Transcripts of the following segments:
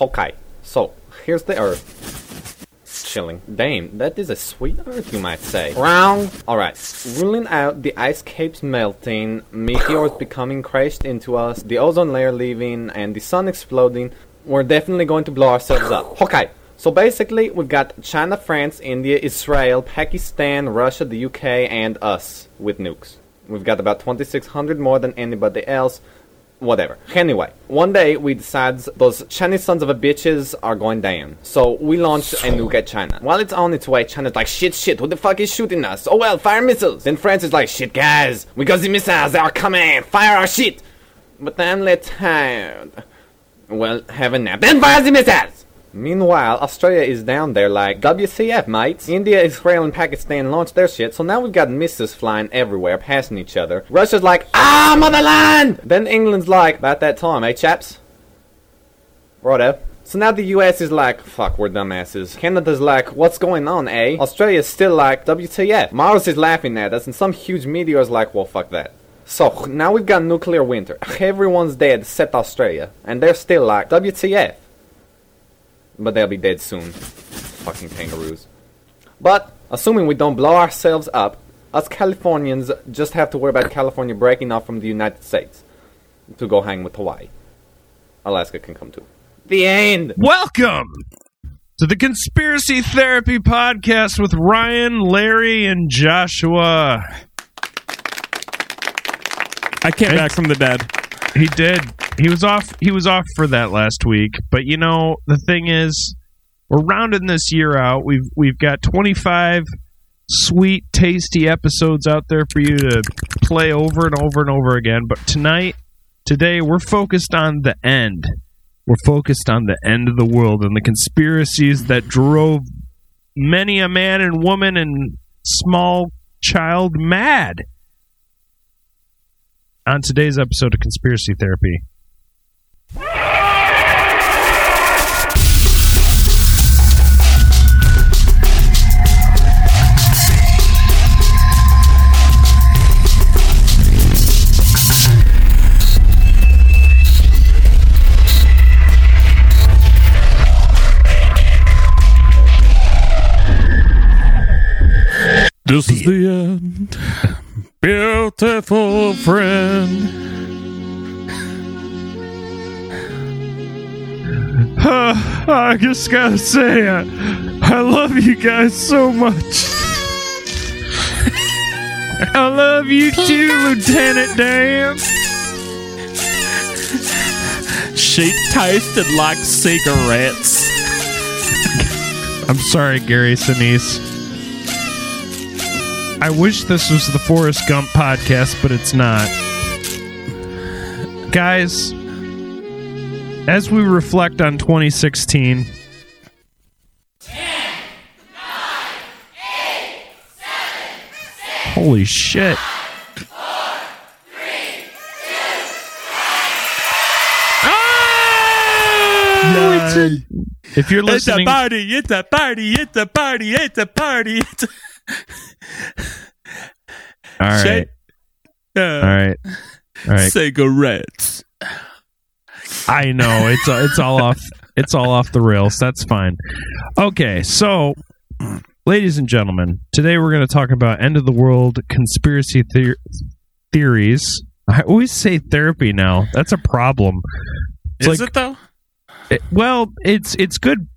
Okay, so here's the Earth. Chilling. Damn, that is a sweet Earth, you might say. Wrong. Alright, ruling out the ice caps melting, meteors becoming crashed into us, the ozone layer leaving, and the sun exploding, we're definitely going to blow ourselves up. Okay, so basically, we've got China, France, India, Israel, Pakistan, Russia, the UK, and us with nukes. We've got about 2,600 more than anybody else. Whatever. Anyway, one day we decide those Chinese sons of a bitches are going down. So we launch a nuke at China. While it's on its way, China's like, shit, shit, who the fuck is shooting us? Oh well, fire missiles. Then France is like, shit, guys, we got the missiles, they are coming, fire our shit. But I'm let tired. Well, have a nap. Then fire the missiles! Meanwhile, Australia is down there like, WTF, mates. India, Israel, and Pakistan launched their shit, so now we've got missiles flying everywhere, passing each other. Russia's like, ah, motherland! Then England's like, about that time, eh, chaps? Righto. So now the US is like, fuck, we're dumbasses. Canada's like, what's going on, eh? Australia's still like, WTF. Mars is laughing at us, and some huge meteor's like, well, fuck that. So, now we've got nuclear winter. Everyone's dead except Australia. And they're still like, WTF. But they'll be dead soon. Fucking kangaroos. But, assuming we don't blow ourselves up, us Californians just have to worry about California breaking off from the United States to go hang with Hawaii. Alaska can come too. The end! Welcome to the Conspiracy Therapy Podcast with Ryan, Larry, and Joshua. I came back from the dead. He did. He was off. He was off for that last week. But you know, the thing is, we're rounding this year out. We've we've got 25 sweet, tasty episodes out there for you to play over and over and over again. But tonight, today, we're focused on the end. We're focused on the end of the world and the conspiracies that drove many a man and woman and small child mad. On today's episode of Conspiracy Therapy, This is the end. Beautiful friend. Uh, I just gotta say, I, I love you guys so much. I love you too, Lieutenant Dan. She tasted like cigarettes. I'm sorry, Gary Sinise. I wish this was the Forrest Gump podcast, but it's not. Guys, as we reflect on 2016, holy shit. Ah! If you're listening, It's a party, it's a party, it's a party, it's a party. It's a... all right. Uh, all right, all right. Cigarettes. I know it's it's all off it's all off the rails. That's fine. Okay, so ladies and gentlemen, today we're going to talk about end of the world conspiracy theor- theories. I always say therapy now. That's a problem. It's Is like- it though? It- well, it's it's good.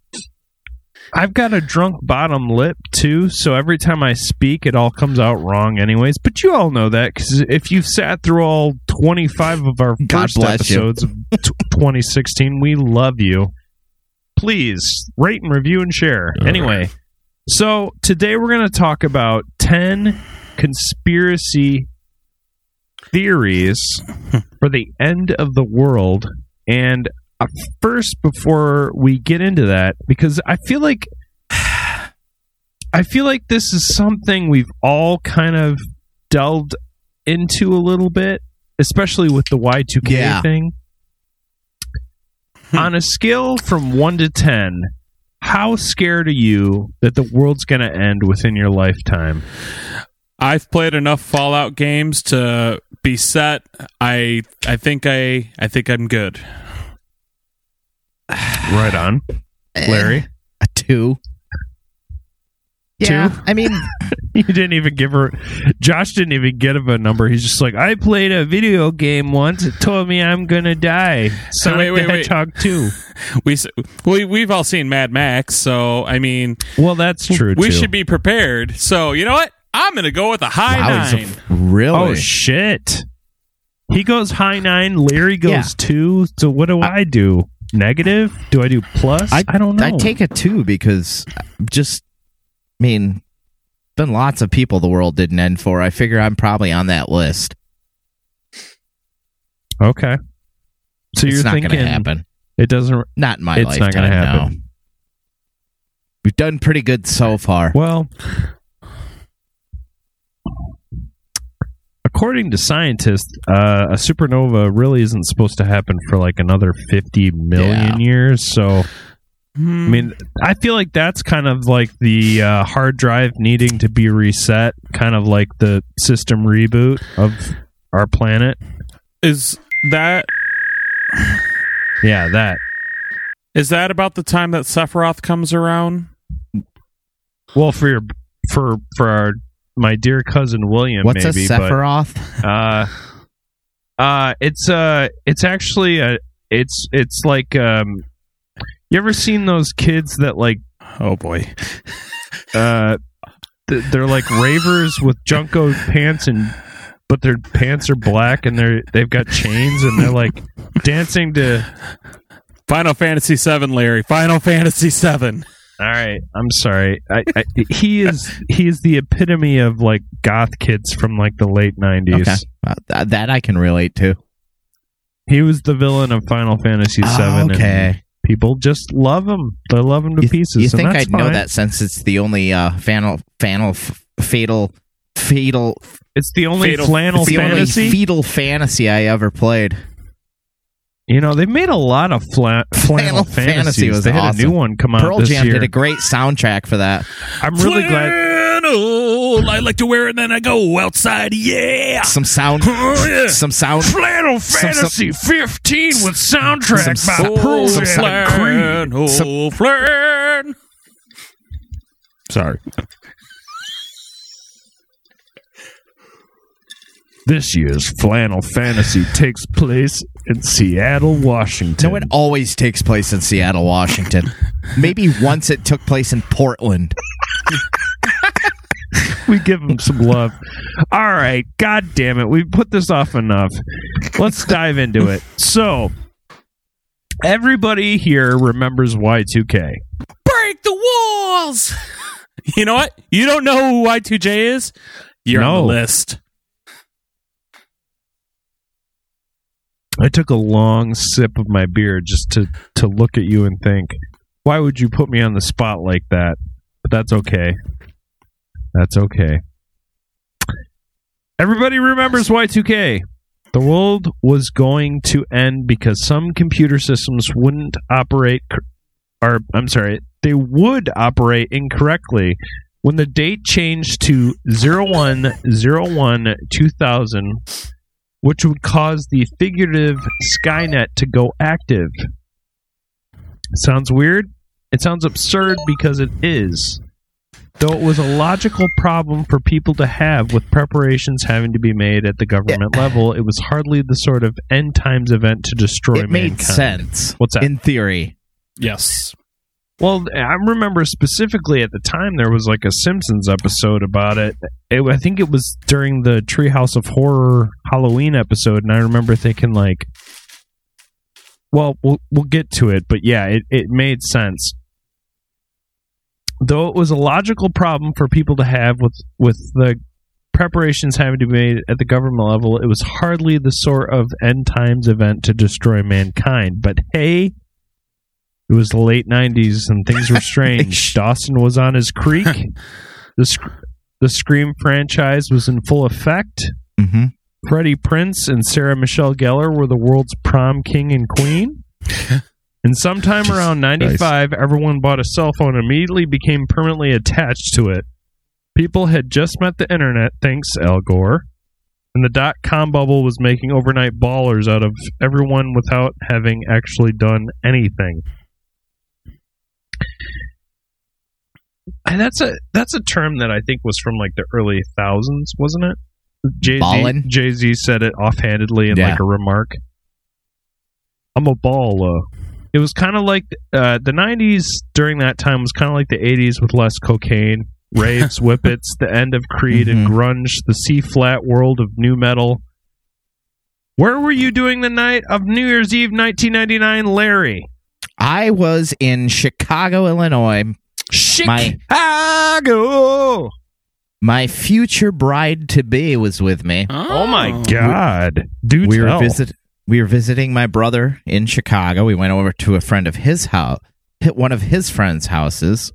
I've got a drunk bottom lip too, so every time I speak, it all comes out wrong, anyways. But you all know that because if you've sat through all twenty-five of our God first bless you. episodes of t- 2016, we love you. Please rate and review and share. anyway, so today we're going to talk about ten conspiracy theories for the end of the world and Uh, first before we get into that because i feel like i feel like this is something we've all kind of delved into a little bit especially with the y2k Yeah. thing hmm. on a scale from 1 to 10 how scared are you that the world's going to end within your lifetime I've played enough Fallout games to be set. I I think I I think I'm good. Right on, Larry. A two. Yeah, Two? I mean, You didn't even give her. Josh didn't even give a number. He's just like, I played a video game once. It told me I'm gonna die. Sonic wait, wait, the wait. Hedgehog two. We we we've all seen Mad Max, so I mean, Well, that's true. we too. should be prepared. So you know what? I'm gonna go with a high wow, nine. a, really? Oh shit! He goes high nine. Larry goes Yeah. two. So what do I, do? Negative? Do I do plus? I, don't know. I take a two because uh, just, I mean, been lots of people the world didn't end for. I figure I'm probably on that list. Okay. So it's you're not thinking going to happen. it doesn't? Not in my life. It's not gonna no. happen. We've done pretty good so far. Well, according to scientists, uh, a supernova really isn't supposed to happen for like another 50 million years. So, Hmm. I mean, I feel like that's kind of like the uh, hard drive needing to be reset, kind of like the system reboot of our planet. is that Yeah, that. is that about the time that Sephiroth comes around? Well, for your for for our my dear cousin William, What's maybe, a but Sephiroth? uh, uh, it's uh, it's actually a, it's it's like um, you ever seen those kids that like Oh boy. uh, th- they're like ravers with JNCO pants and but their pants are black and they're they've got chains and they're like dancing to. Final Fantasy Seven, Larry. Final Fantasy VII. All right, I'm sorry. I, I, he is he is the epitome of like goth kids from like the late '90s. Okay. Uh, th- that I can relate to. He was the villain of Final Fantasy VII. and okay. people just love him. They love him to You, pieces. you think I'd know that since it's the only uh, fanal, fanal, f- fatal, fatal, It's the only Fatal- flannel it's the fantasy. only fetal fantasy I ever played. You know, they've made a lot of fla- flannel Flannel Fantasy fantasies. was they had awesome. a new one come out Pearl this Jam year. did a great soundtrack for that. I'm really glad. Flannel. I like to wear it and then I go outside. Yeah. Some sound, Oh, yeah. some sound. Flannel Some- some- Fantasy 15 with soundtrack Some- by some- Pearl Jam and Flannel. Some- Flan. Sorry. This year's Flannel Fantasy takes place in Seattle, Washington. No, it always takes place in Seattle, Washington. Maybe once it took place in Portland. we give him some love. All right, god damn it, we put this off enough. Let's dive into it. So, everybody here remembers Y2K. Break the walls. You know what? You don't know who Y2J is? You're on the list. I took a long sip of my beer just to to look at you and think, why would you put me on the spot like that? But that's okay. That's okay. Everybody remembers Y2K. The world was going to end because some computer systems wouldn't operate or I'm sorry, they would operate incorrectly when the date changed to 0101 2000 which would cause the figurative Skynet to go active. Sounds weird? It sounds absurd because it is. Though it was a logical problem for people to have with preparations having to be made at the government level, it was hardly the sort of end times event to destroy It made mankind. sense. What's that? In theory. Yes. Well, I remember specifically at the time there was like a Simpsons episode about it. it. I think it was during the Treehouse of Horror Halloween episode, and I remember thinking like, well, we'll we'll get to it, but yeah, it it made sense. Though it was a logical problem for people to have with with the preparations having to be made at the government level, it was hardly the sort of end times event to destroy mankind. But hey, it was the late '90s and things were strange. Dawson was on his creek. the sc- the Scream franchise was in full effect. Mm-hmm. Freddie Prinze and Sarah Michelle Gellar were the world's prom king and queen. and sometime around 95, everyone bought a cell phone and immediately became permanently attached to it. People had just met the internet, thanks Al Gore. and the dot com bubble was making overnight ballers out of everyone without having actually done anything. And that's a that's a term that I think was from like the early thousands, wasn't it? Jay Z Ballin'? Jay Z said it offhandedly in Yeah. like a remark. I'm a baller. It was kind of like uh, the '90s during that time was kind of like the '80s with less cocaine, raves, whippets, the end of Creed and Mhm. grunge, the C flat world of nu metal. Where were you doing the night of New Year's Eve, 1999, Larry? I was in Chicago, Illinois. My Chicago. my future bride to be was with me. Oh, my oh. God, dude! we were visit we were visiting my brother in Chicago. We went over to a friend of his house, hit one of his friends' houses.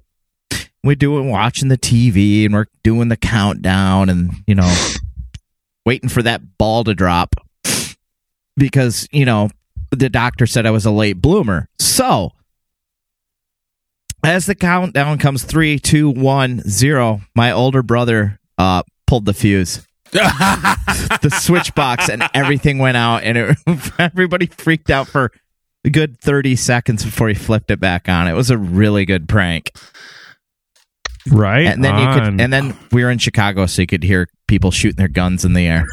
We're doing watching the TV and we're doing the countdown and you know waiting for that ball to drop because you know the doctor said I was a late bloomer. So as the countdown comes three, two, one, zero, my older brother uh pulled the fuse. The switch box and everything went out and it, everybody freaked out for a good 30 seconds before he flipped it back on. It was a really good prank. Right, and then you could and then we were in chicago so you could hear people shooting their guns in the air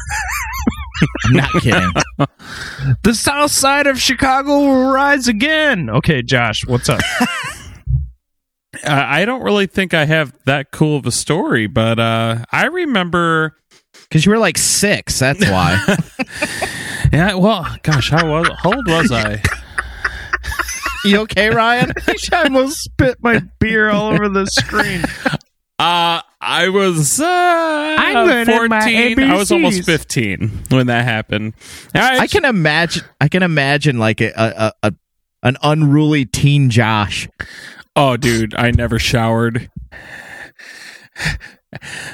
i'm not kidding the South Side of Chicago will rise again. Okay, Josh, what's up? Uh, I don't really think I have that cool of a story, but uh, I remember. because you were like six that's why Yeah, well, gosh, how was how old was I? you okay ryan I almost spit my beer all over the screen. Uh I was uh, learning my fourteen. I was almost fifteen when that happened. i can imagine i can imagine like a, a, a an unruly teen josh Oh, dude, I never showered.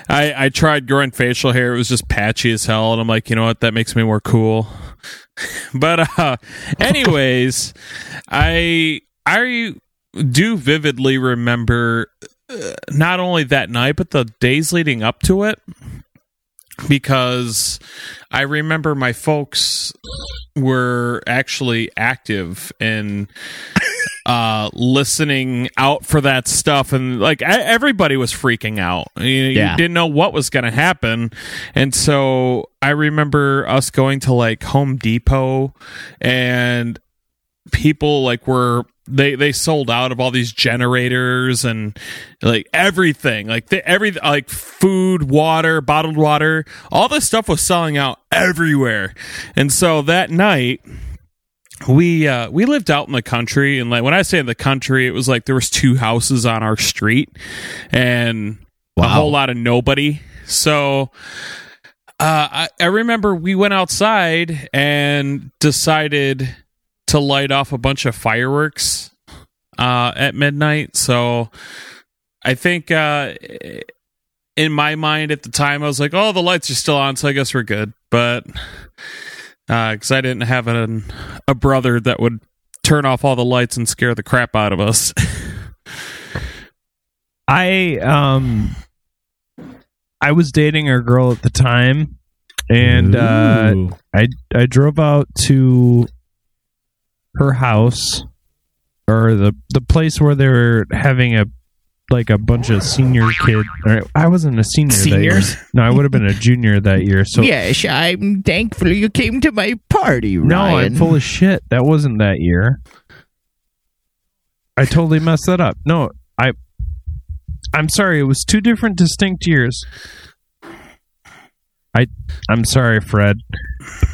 I I tried growing facial hair. It was just patchy as hell, and I'm like, you know what? That makes me more cool. but uh, anyways, I I do vividly remember uh, not only that night, but the days leading up to it, because I remember my folks were actually active in uh listening out for that stuff. And like e- everybody was freaking out. You, you Yeah. didn't know what was going to happen. And so i remember us going to like home depot and people like were they they sold out of all these generators and like everything. Like the every like food water bottled water all this stuff was selling out everywhere. And so that night we uh we lived out in the country. And like when i say in the country it was like there was two houses on our street and a whole lot of nobody. So uh I, I remember we went outside and decided to light off a bunch of fireworks uh at midnight. So i think uh in my mind at the time i was like oh the lights are still on so i guess we're good. But because I didn't have an, a brother that would turn off all the lights and scare the crap out of us. I um I was dating a girl at the time and uh I I drove out to her house or the the place where they were having a like a bunch of senior kids. I wasn't a senior Seniors? that year. No, I would have been a junior that year. So yes, I'm thankful you came to my party, Ryan. No, I'm full of shit. That wasn't that year. I totally messed that up. No, I I'm sorry, it was two different distinct years. I I'm sorry, Fred.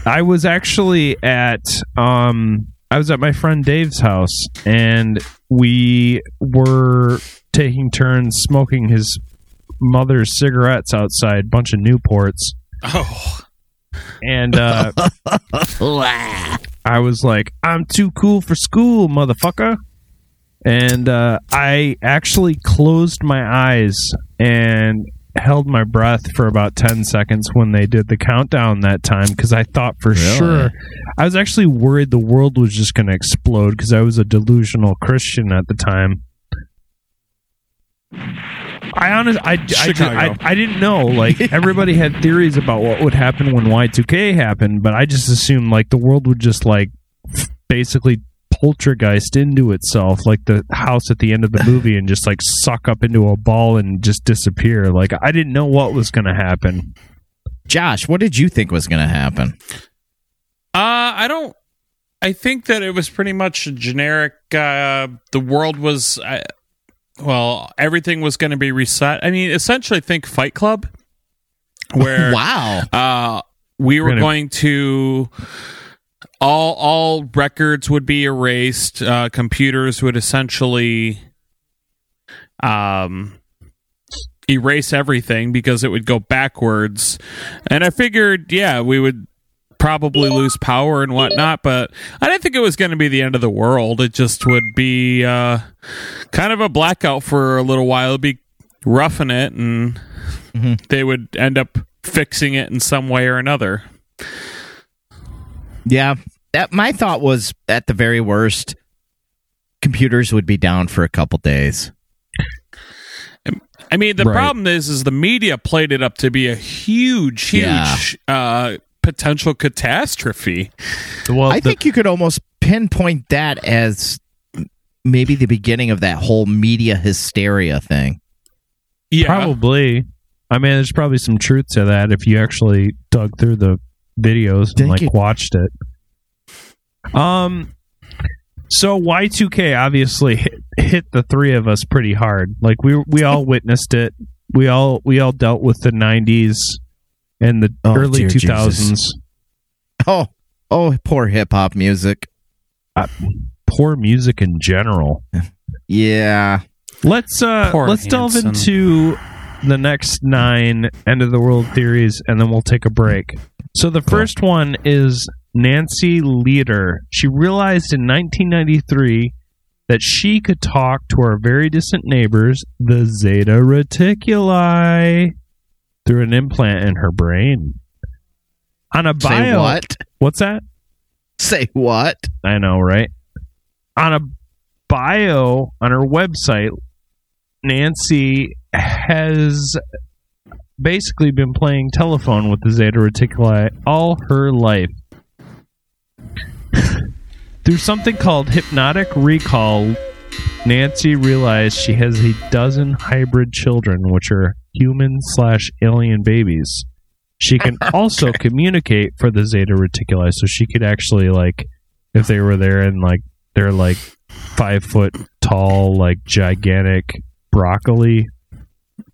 I was actually at um I was at my friend Dave's house and we were taking turns smoking his mother's cigarettes outside, bunch of Newports. oh, And uh I was like, I'm too cool for school, motherfucker. And uh, I actually closed my eyes and held my breath for about 10 seconds when they did the countdown that time because I thought for Really? sure. I was actually worried the world was just going to explode because I was a delusional Christian at the time. I honest, I, I. I, I didn't know. Like everybody had theories about what would happen when Y2K happened, but I just assumed like the world would just like basically poltergeist into itself, like the house at the end of the movie, and just like suck up into a ball and just disappear. Like I didn't know what was going to happen. Josh, what did you think was going to happen? Uh, I don't. I think that it was pretty much a generic. Uh, the world was, uh, well, everything was going to be reset. I mean, essentially, think Fight Club, where Wow. uh, we were We're gonna- going to all all records would be erased. Uh, computers would essentially um erase everything because it would go backwards. And I figured, yeah, we would probably lose power and whatnot, but I didn't think it was going to be the end of the world. It just would be uh, kind of a blackout for a little while. It'd be roughing it, and they would end up fixing it in some way or another. Yeah. That my thought was at the very worst, computers would be down for a couple days. I mean, the Right. problem is, is the media played it up to be a huge, huge uh, potential catastrophe. Well, I the- think you could almost pinpoint that as maybe the beginning of that whole media hysteria thing. Yeah, Probably. I mean, there's probably some truth to that if you actually dug through the videos and Think like it- watched it. Um, so Y2K obviously hit, hit the three of us pretty hard. Like we we all witnessed it. We all we all dealt with the '90s and the Oh, early dear 2000s. Oh, oh, poor hip hop music. Poor music in general. Yeah. Let's uh Poor let's delve Hanson. into the next nine end of the world theories and then we'll take a break. So the first one is Nancy Lieder. She realized in 1993 that she could talk to our very distant neighbors, the Zeta Reticuli, through an implant in her brain. On a bio, Say what? What's that? Say what? I know, right? On a bio on her website, Nancy has basically been playing telephone with the Zeta Reticuli all her life. Through something called hypnotic recall, Nancy realized she has a dozen hybrid children, which are human slash alien babies. She can also communicate for the Zeta Reticuli, so she could actually like, if they were there and like they're like five foot tall, like gigantic broccoli.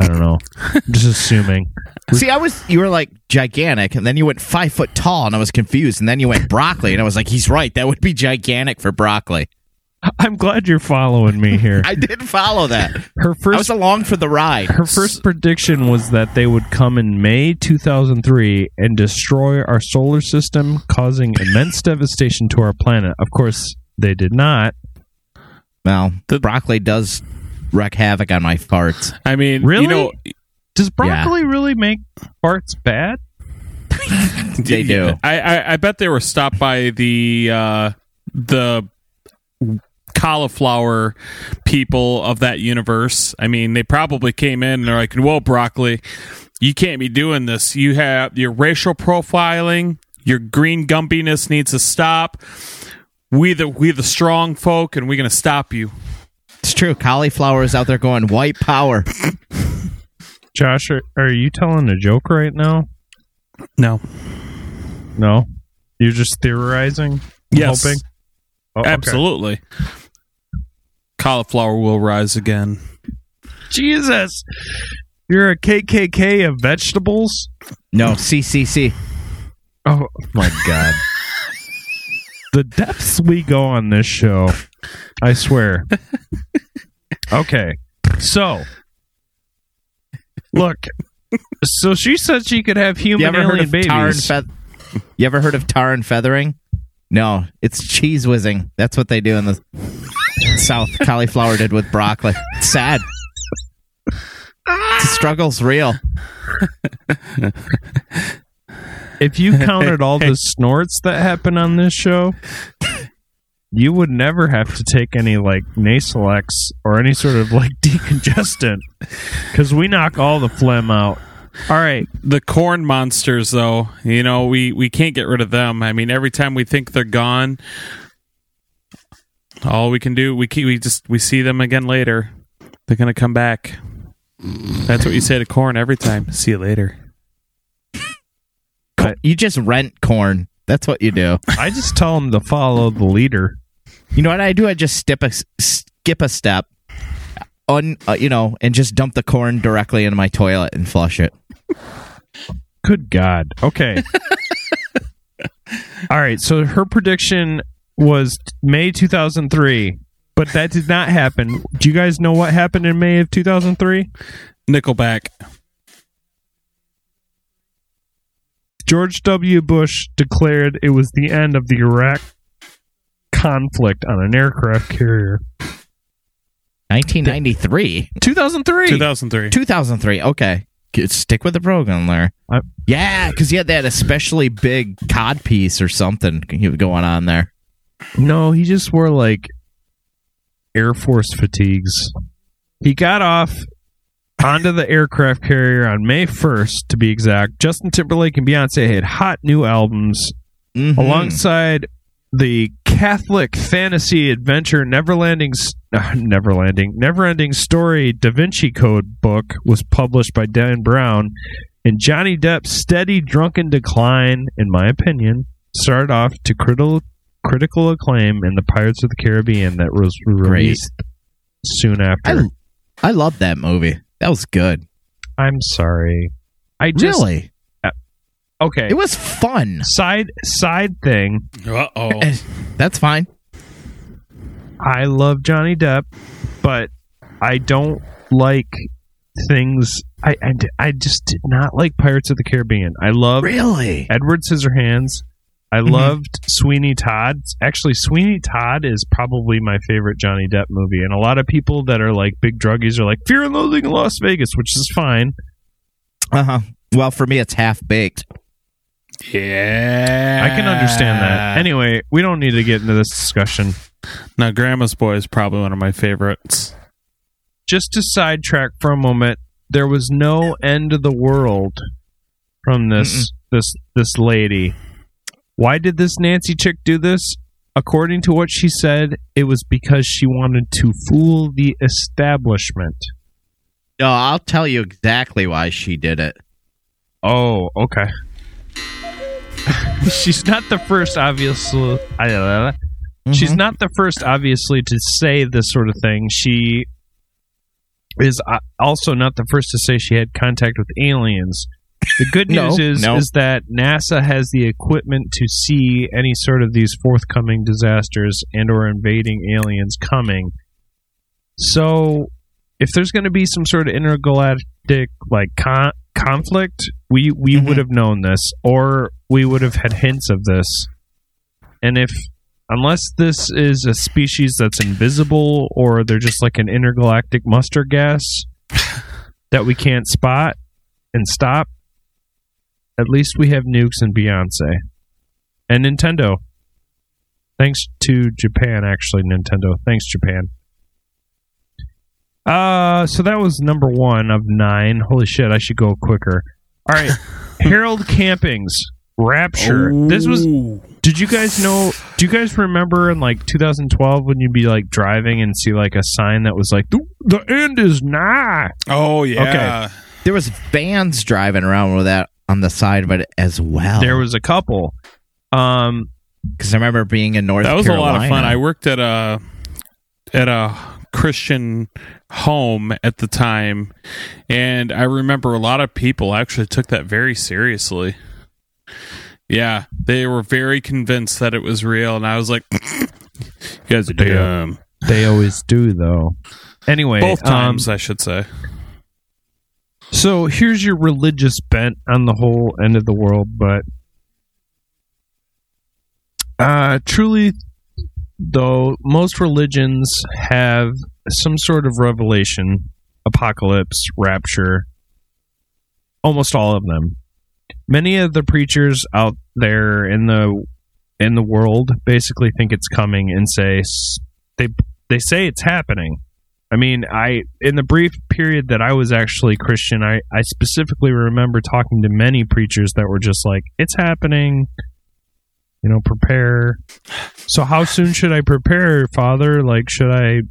I don't know. I'm just assuming. See, I was you were like gigantic, and then you went five foot tall, and I was confused, and then you went broccoli, and I was like, he's right, that would be gigantic for broccoli. I'm glad you're following me here. I did follow that. Her first, I first was along for the ride. Her first prediction was that they would come in May 2003 and destroy our solar system, causing immense devastation to our planet. Of course, they did not. Well, the broccoli does wreak havoc on my farts. I mean, Really? you know, Does broccoli really make farts bad? They do. I, I I bet they were stopped by the uh, the cauliflower people of that universe. I mean, they probably came in and they're like, "Whoa, broccoli, you can't be doing this. You have your racial profiling. Your green gumpiness needs to stop. We the we the strong folk, and we're gonna stop you." It's true. Cauliflower is out there going white power. Josh, are, are you telling a joke right now? No. No. You're just theorizing? Yes. Hoping? Oh, okay. Absolutely. Cauliflower will rise again. Jesus. You're a KKK of vegetables? No, CCC. Oh my god. the depths we go on this show. I swear. okay. So look. So she said she could have You human ever heard alien of babies. tar and feath- You ever heard of tar and feathering? No, it's cheese whizzing. That's what they do in the South. Cauliflower did with broccoli. It's sad. The struggle's real. if you counted all the snorts that happen on this show, you would never have to take any like Nasalex or any sort of like decongestant because we knock all the phlegm out. All right, The corn monsters, though, you know, we we can't get rid of them. I mean, every time we think they're gone, all we can do we keep we just we see them again later. They're gonna come back. That's what you say to corn every time. See you later. You just rent corn. That's what you do. I just tell them to follow the leader. You know what I do? I just skip a skip a step, un, uh, you know, and just dump the corn directly into my toilet and flush it. Good God. Okay. All right. So her prediction was May 2003, but that did not happen. Do you guys know what happened in May of 2003? Nickelback. George W. Bush declared it was the end of the Iraq conflict on an aircraft carrier. 1993, 2003. 2003. 2003. Okay, stick with the program there. I- yeah, because you had that especially big cod piece or something going on there. No, he just wore like Air Force fatigues. He got off onto the aircraft carrier on May 1st, to be exact. Justin Timberlake and Beyonce had hot new albums Mhm. alongside the Catholic fantasy adventure Neverlanding uh, Neverlanding Neverending Story Da Vinci Code book was published by Dan Brown and Johnny Depp's steady drunken decline in my opinion started off to critical critical acclaim in the Pirates of the Caribbean that was released soon after. I I love that movie. That was good. I'm sorry. I just really, okay. it was fun. side side thing. Uh oh. That's fine. I love Johnny Depp, but I don't like things. I I just did not like Pirates of the Caribbean. I love Really? Edward Scissorhands. I loved Sweeney Todd. Actually, Sweeney Todd is probably my favorite Johnny Depp movie. And a lot of people that are like big druggies are like Fear and Loathing in Las Vegas, which is fine. Uh huh. Well, for me, it's half baked. Yeah. I can understand that. Anyway, we don't need to get into this discussion. Now, Grandma's Boy is probably one of my favorites. just to sidetrack for a moment, there was no end of the world from this this this lady. Why did this Nancy chick do this? According to what she said, it was because she wanted to fool the establishment. No, I'll tell you exactly why she did it. Oh, okay. She's not the first, obviously. She's not the first, obviously, to say this sort of thing. She is uh, also not the first to say she had contact with aliens. The good No, news is no. is that NASA has the equipment to see any sort of these forthcoming disasters and or invading aliens coming. So, if there's going to be some sort of intergalactic like con- conflict, we we Mhm. would have known this, or we would have had hints of this. And if unless this is a species that's invisible, or they're just like an intergalactic mustard gas that we can't spot and stop, at least we have nukes and Beyonce and Nintendo. Thanks to Japan, actually, Nintendo. Thanks, Japan. Uh, so that was number one of nine. Holy shit, I should go quicker. All right, Harold Camping's, Rapture. This was. Did you guys know? Do you guys remember in like 2012 when you'd be like driving and see like a sign that was like the, the end is nigh? Oh yeah. Okay. There was vans driving around with that on the side of it as well. There was a couple. Um, because I remember being in North That was Carolina. a lot of fun. I worked at a at a Christian home at the time, and I remember a lot of people actually took that very seriously. Yeah, they were very convinced that it was real, and I was like, "You guys are Damn. dumb." they always do though. Anyway, Both um, times, I should say. So here's your religious bent on the whole end of the world, but uh, truly, though, most religions have some sort of revelation, apocalypse, rapture. Almost all of them. Many of the preachers out there in the in the world basically think it's coming and say they they say it's happening. I mean, I in the brief period that I was actually Christian, I I specifically remember talking to many preachers that were just like, "It's happening." You know, prepare. So how soon should I prepare, Father? Like, should I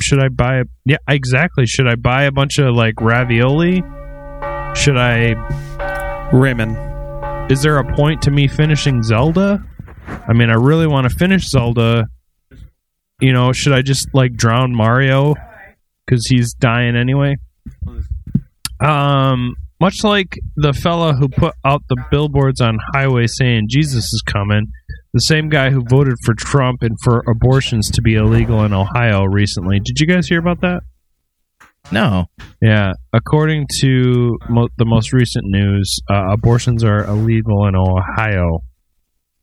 should I buy? A, yeah, exactly. Should I buy a bunch of like ravioli? Should I Raymond. is there a point to me finishing Zelda? I mean, I really want to finish Zelda. You know, should I just like drown Mario because he's dying anyway? Um, much like the fella who put out the billboards on highway saying Jesus is coming, the same guy who voted for Trump and for abortions to be illegal in Ohio recently. Did you guys hear about that? No. Yeah, according to mo- the most recent news, uh, abortions are illegal in Ohio.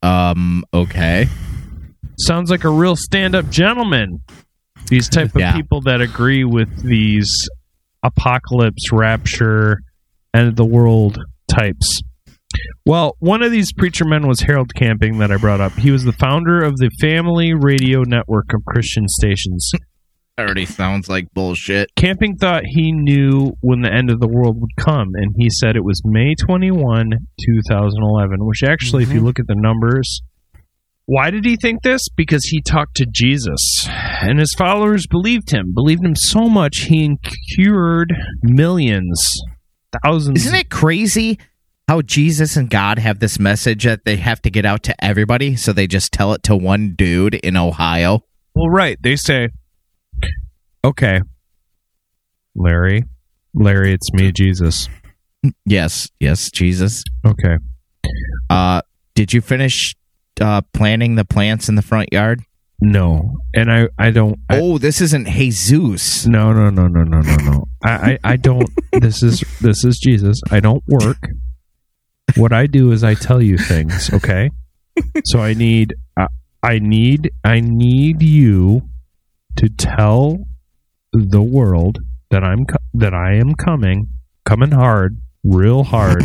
Um. Okay. Sounds like a real stand-up gentleman. These type of Yeah. people that agree with these apocalypse, rapture, end of the world types. Well, one of these preacher men was Harold Camping that I brought up. He was the founder of the Family Radio Network of Christian stations. Already sounds like bullshit. Camping thought he knew when the end of the world would come, and he said it was May 21, 2011, which actually, if you mm-hmm. look at the numbers, why did he think this? Because he talked to Jesus, and his followers believed him, believed him so much he cured millions, thousands. Isn't it crazy how Jesus and God have this message that they have to get out to everybody, so they just tell it to one dude in Ohio? Well, right. They say, okay, Larry, Larry, it's me, Jesus. Yes, yes, Jesus. Okay. Uh, did you finish uh, planting the plants in the front yard? No. And I, I don't. I, oh, this isn't Jesus. No, no, no, no, no, no, no. I, I, I don't. this is this is Jesus. I don't work. What I do is I tell you things. Okay. So I need I, I need I need you to tell the world that I'm that I am coming, coming hard, real hard,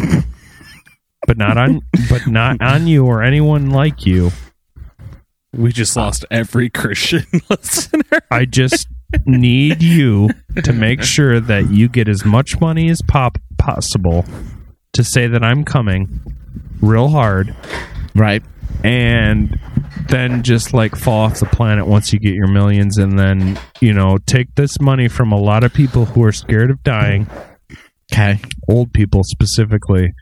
but not on but not on you or anyone like you. We just lost every Christian listener. I just need you to make sure that you get as much money as pop possible to say that I'm coming real hard Right. and then just like fall off the planet once you get your millions and then, you know, take this money from a lot of people who are scared of dying, Okay. old people specifically.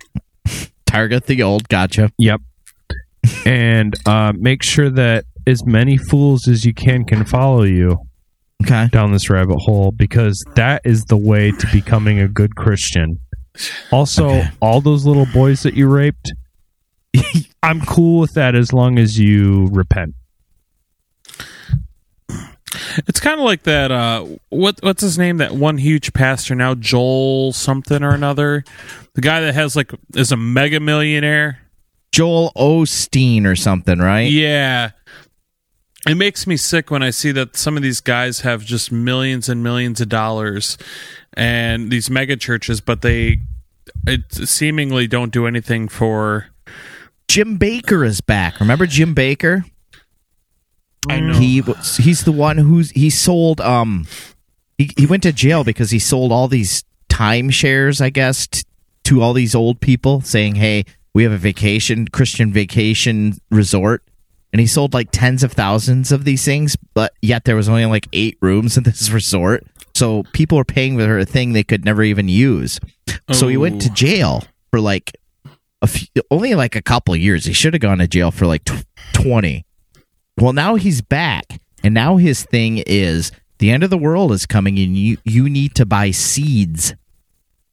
Target the old. Gotcha. Yep. and uh, make sure that as many fools as you can can follow you. Okay. down this rabbit hole because that is the way to becoming a good Christian. Also, Okay. all those little boys that you raped, I'm cool with that as long as you repent. It's kind of like that. Uh, what what's his name? That one huge pastor now, Joel something or another. The guy that has like is a mega millionaire. Joel Osteen or something, right? Yeah. It makes me sick when I see that some of these guys have just millions and millions of dollars and these mega churches, but they it seemingly don't do anything for. Jim Bakker is back. Remember Jim Bakker? I know. He was, he's the one who's he sold um he, he went to jail because he sold all these timeshares, I guess, t- to all these old people saying, "Hey, we have a vacation Christian vacation resort." And he sold like tens of thousands of these things, but yet there was only like 8 rooms in this resort. So people were paying for a thing they could never even use. So he went to Oh. jail for like a few, only like a couple of years. He should have gone to jail for like tw- 20. Well, now he's back, and now his thing is the end of the world is coming, and you you need to buy seeds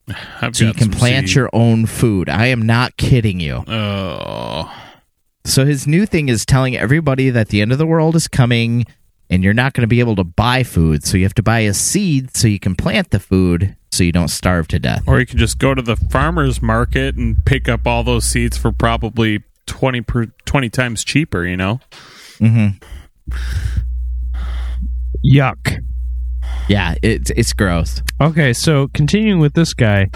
I've so you can plant seed. your own food. I am not kidding you. Oh. So his new thing is telling everybody that the end of the world is coming, and you're not going to be able to buy food, so you have to buy a seed so you can plant the food, so you don't starve to death. Or you can just go to the farmer's market and pick up all those seeds for probably 20 per 20 times cheaper, you know? Hmm Yuck. Yeah, it's it's gross. Okay, so continuing with this guy.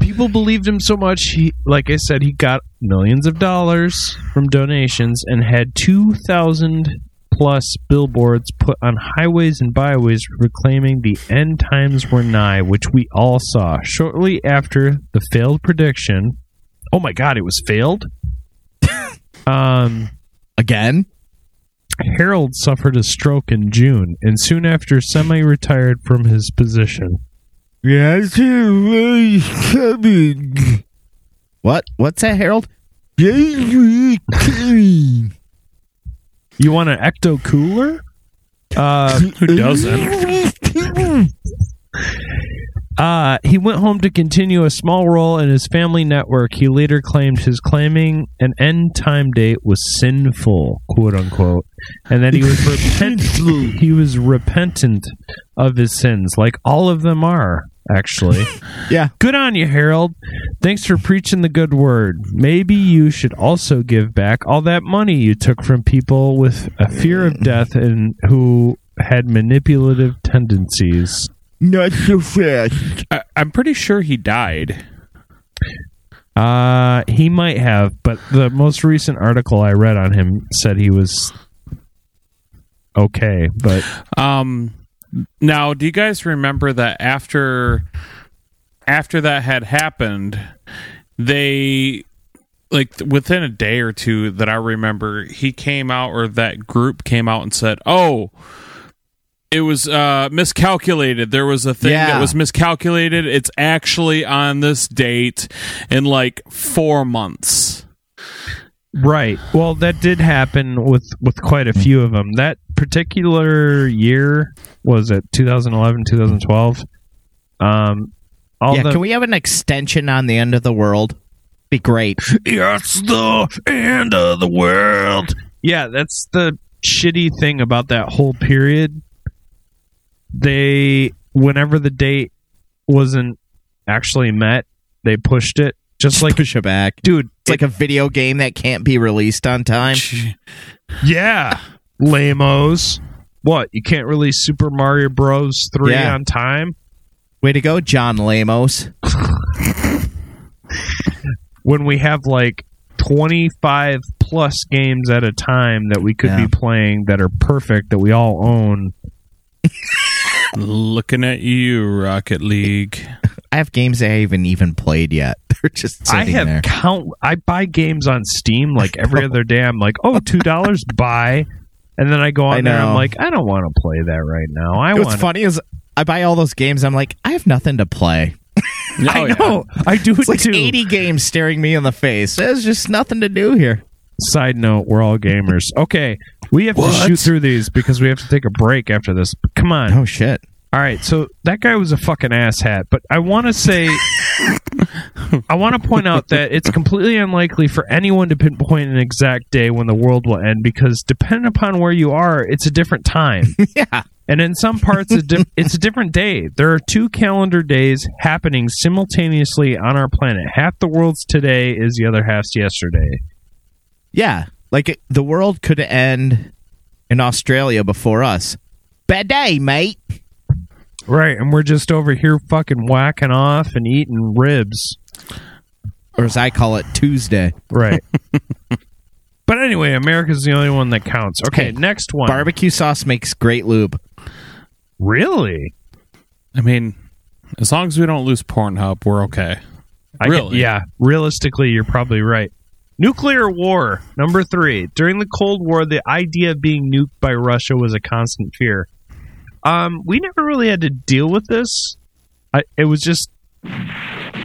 people believed him so much. He, like I said, he got millions of dollars from donations and had two thousand plus billboards put on highways and byways proclaiming the end times were nigh, which we all saw shortly after the failed prediction. Oh my God, it was failed. Um. Again? Harold suffered a stroke in June and soon after semi retired from his position. Yes, he coming. What? What's that, Harold? You want an ecto cooler? Uh, Who doesn't? uh, he went home to continue a small role in his family network. He later claimed his claiming an end time date was sinful, quote unquote, and that he was repent- he was repentant of his sins, like all of them are. Actually, Yeah. Good on you, Harold. Thanks for preaching the good word. Maybe you should also give back all that money you took from people with a fear of death and who had manipulative tendencies. Not so fast. I, I'm pretty sure he died. Uh, he might have, but the most recent article I read on him said he was okay, but Um, now, do you guys remember that after after that had happened, they like within a day or two that I remember, he came out or that group came out and said, "Oh." It was uh, miscalculated. There was a thing Yeah. that was miscalculated. It's actually on this date in like four months. Right. Well, that did happen with with quite a few of them. That particular year was it 2011, 2012. Um, all yeah, the can we have an extension on the end of the world? Be great. it's the end of the world. Yeah, that's the shitty thing about that whole period. They, whenever the date wasn't actually met, they pushed it. Just like, push it back. dude, It's like a video game that can't be released on time. Yeah. Lamos. What? You can't release Super Mario Bros. 3 Yeah. on time? Way to go, John Lamos. When we have like 25 plus games at a time that we could Yeah. be playing that are perfect that we all own. Looking at you, Rocket League. I have games I haven't even played yet. They're just I sitting have there. count I buy games on Steam like every other day. I'm like, "Oh, $2 buy." And then I go on I there I'm like, "I don't want to play that right now. I What's want funny is I buy all those games. I'm like, I have nothing to play. I Oh, yeah. know. I do It's it like too. 80 games staring me in the face. There's just nothing to do here. Side note, we're all gamers. Okay, we have to shoot through these because we have to take a break after this. Come on. Oh shit. All right, so that guy was a fucking asshat, but I want to say, I want to point out that it's completely unlikely for anyone to pinpoint an exact day when the world will end because depending upon where you are, it's a different time. Yeah. And in some parts, a di- it's a different day. There are two calendar days happening simultaneously on our planet. Half the world's today is the other half's yesterday. Yeah. Like it, the world could end in Australia before us. Bad day, mate. Right, and we're just over here fucking whacking off and eating ribs. Or as I call it, Tuesday. Right. but anyway, America's the only one that counts. Okay, Hey, next one. Barbecue sauce makes great lube. Really? I mean, as long as we don't lose Pornhub, we're okay. I get- Really? yeah, realistically, you're probably right. Nuclear war, number three. During the Cold War, the idea of being nuked by Russia was a constant fear. Um, we never really had to deal with this. I, it was just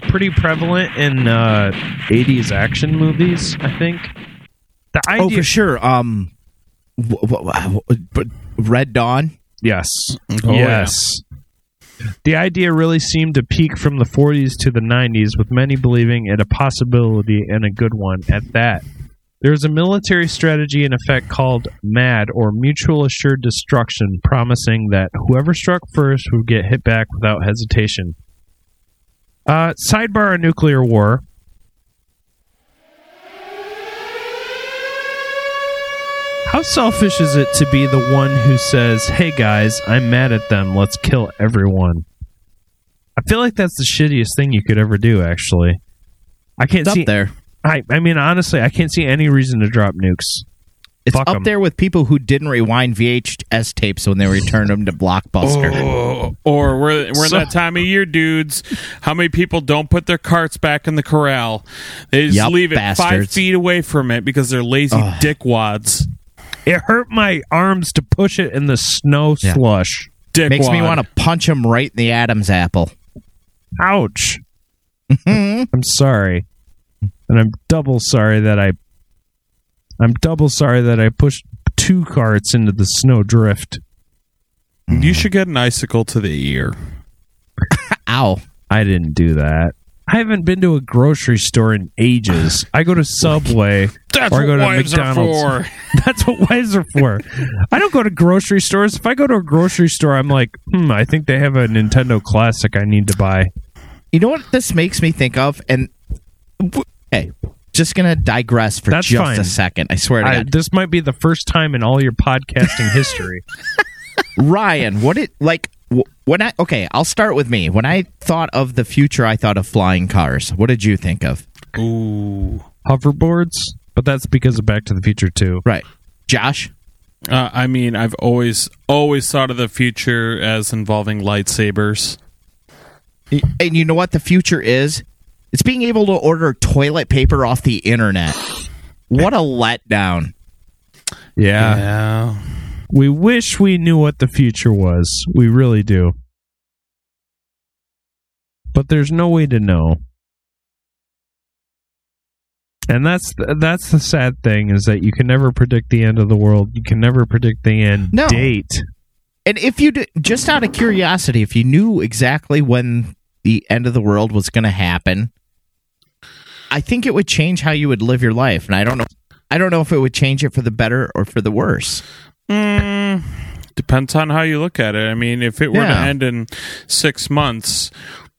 pretty prevalent in uh, 80s action movies, I think. The idea, Oh, for sure. Um, wh- wh- but Red Dawn. Yes. Oh, yes. The idea really seemed to peak from the 40s to the 90s, with many believing it a possibility and a good one at that. There is a military strategy in effect called MAD, or Mutual Assured Destruction, promising that whoever struck first would get hit back without hesitation. Uh, sidebar a nuclear war. How selfish is it to be the one who says, "Hey guys, I'm mad at them. Let's kill everyone." I feel like that's the shittiest thing you could ever do. Actually, I can't It's see. up there. I I mean, honestly, I can't see any reason to drop nukes. It's Fuck up 'em. there with people who didn't rewind VHS tapes when they returned them to Blockbuster. Oh, or we're we're So- in that time of year, dudes. How many people don't put their carts back in the corral? They just Yup, leave it five bastards. feet away from it because they're lazy dickwads. It hurt my arms to push it in the snow Yeah. slush. Dickwad. Makes me want to punch him right in the Adam's apple. Ouch. Mm-hmm. I'm sorry. And I'm double sorry that I I'm double sorry that I pushed two carts into the snow drift. You should get an icicle to the ear. Ow. I didn't do that. I haven't been to a grocery store in ages. I go to Subway. That's Or what go to wives McDonald's. are for. That's what wives are for. I don't go to grocery stores. If I go to a grocery store, I'm like, hmm, I think they have a Nintendo Classic I need to buy. You know what this makes me think of? And hey, just gonna digress for That's just fine. a second. I swear to I, God. this might be the first time in all your podcasting history. Ryan, what it like w- when I okay? I'll start with me. When I thought of the future, I thought of flying cars. What did you think of? Ooh. Hoverboards, but that's because of Back to the Future too. Right, Josh. Uh, I mean, I've always always thought of the future as involving lightsabers. And you know what the future is? It's being able to order toilet paper off the internet. What a letdown. Yeah. Yeah. We wish we knew what the future was. We really do. But there's no way to know. And that's that's the sad thing is that you can never predict the end of the world. You can never predict the end No. date. And if you did, just out of curiosity, if you knew exactly when the end of the world was going to happen, I think it would change how you would live your life. And I don't know, I don't know if it would change it for the better or for the worse. Mm, depends on how you look at it. I mean, if it were to end in six months,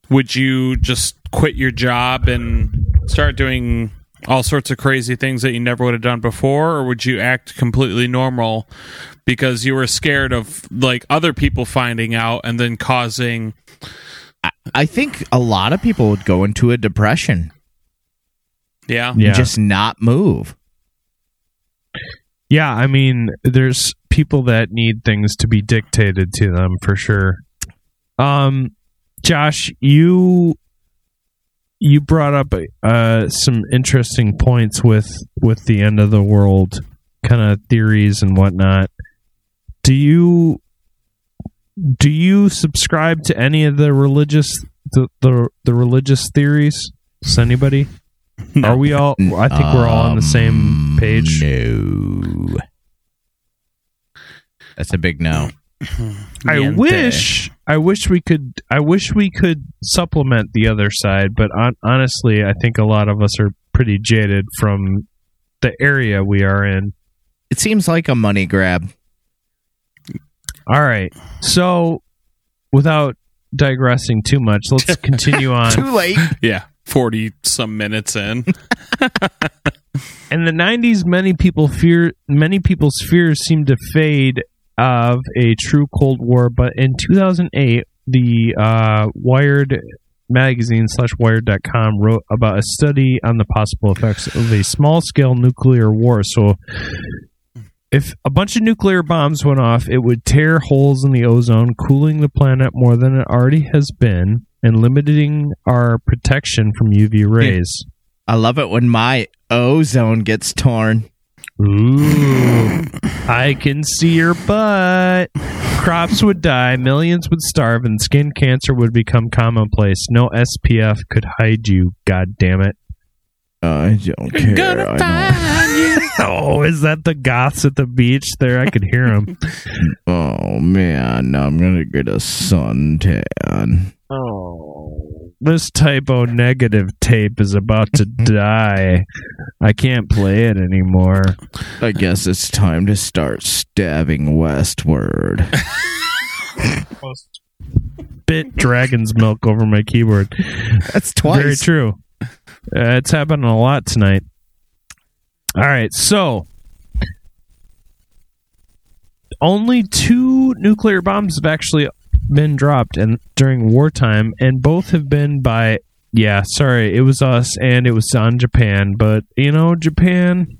would you just quit your job and start doing all sorts of crazy things that you never would have done before, or would you act completely normal because you were scared of like other people finding out and then causing? I think a lot of people would go into a depression Yeah, Yeah. and just not move. Yeah, I mean, there's people that need things to be dictated to them for sure. Um, Josh, you you brought up uh, some interesting points with with the end of the world kind of theories and whatnot. Do you do you subscribe to any of the religious the the, the religious theories? Does anybody? Are we all? I think we're all on the same Um, page. No. That's a big no. I Niente. wish I wish we could I wish we could supplement the other side, but on, honestly, I think a lot of us are pretty jaded from the area we are in. It seems like a money grab. All right. So, without digressing too much, let's continue on. Too late. Yeah, forty some minutes in. In the 90s, many people fear many people's fears seemed to fade of a true Cold War, but in 2008, the uh, Wired magazine slash Wired.com wrote about a study on the possible effects of a small scale nuclear war. So, if a bunch of nuclear bombs went off, it would tear holes in the ozone, cooling the planet more than it already has been, and limiting our protection from UV rays. I love it when my ozone gets torn. Ooh, I can see your butt. Crops would die, millions would starve, and skin cancer would become commonplace. No SPF could hide you. God damn it! I don't care. I Oh, is that the goths at the beach? There, I could hear them. oh man, I'm gonna get a suntan. Oh, this Type O Negative tape is about to die. I can't play it anymore. I guess it's time to start stabbing westward. Bit dragon's milk over my keyboard. That's twice. Very true. Uh, it's happening a lot tonight. All right, so only two nuclear bombs have actually been dropped and during wartime, and both have been by. Yeah, sorry, it was us, and it was on Japan. But you know, Japan,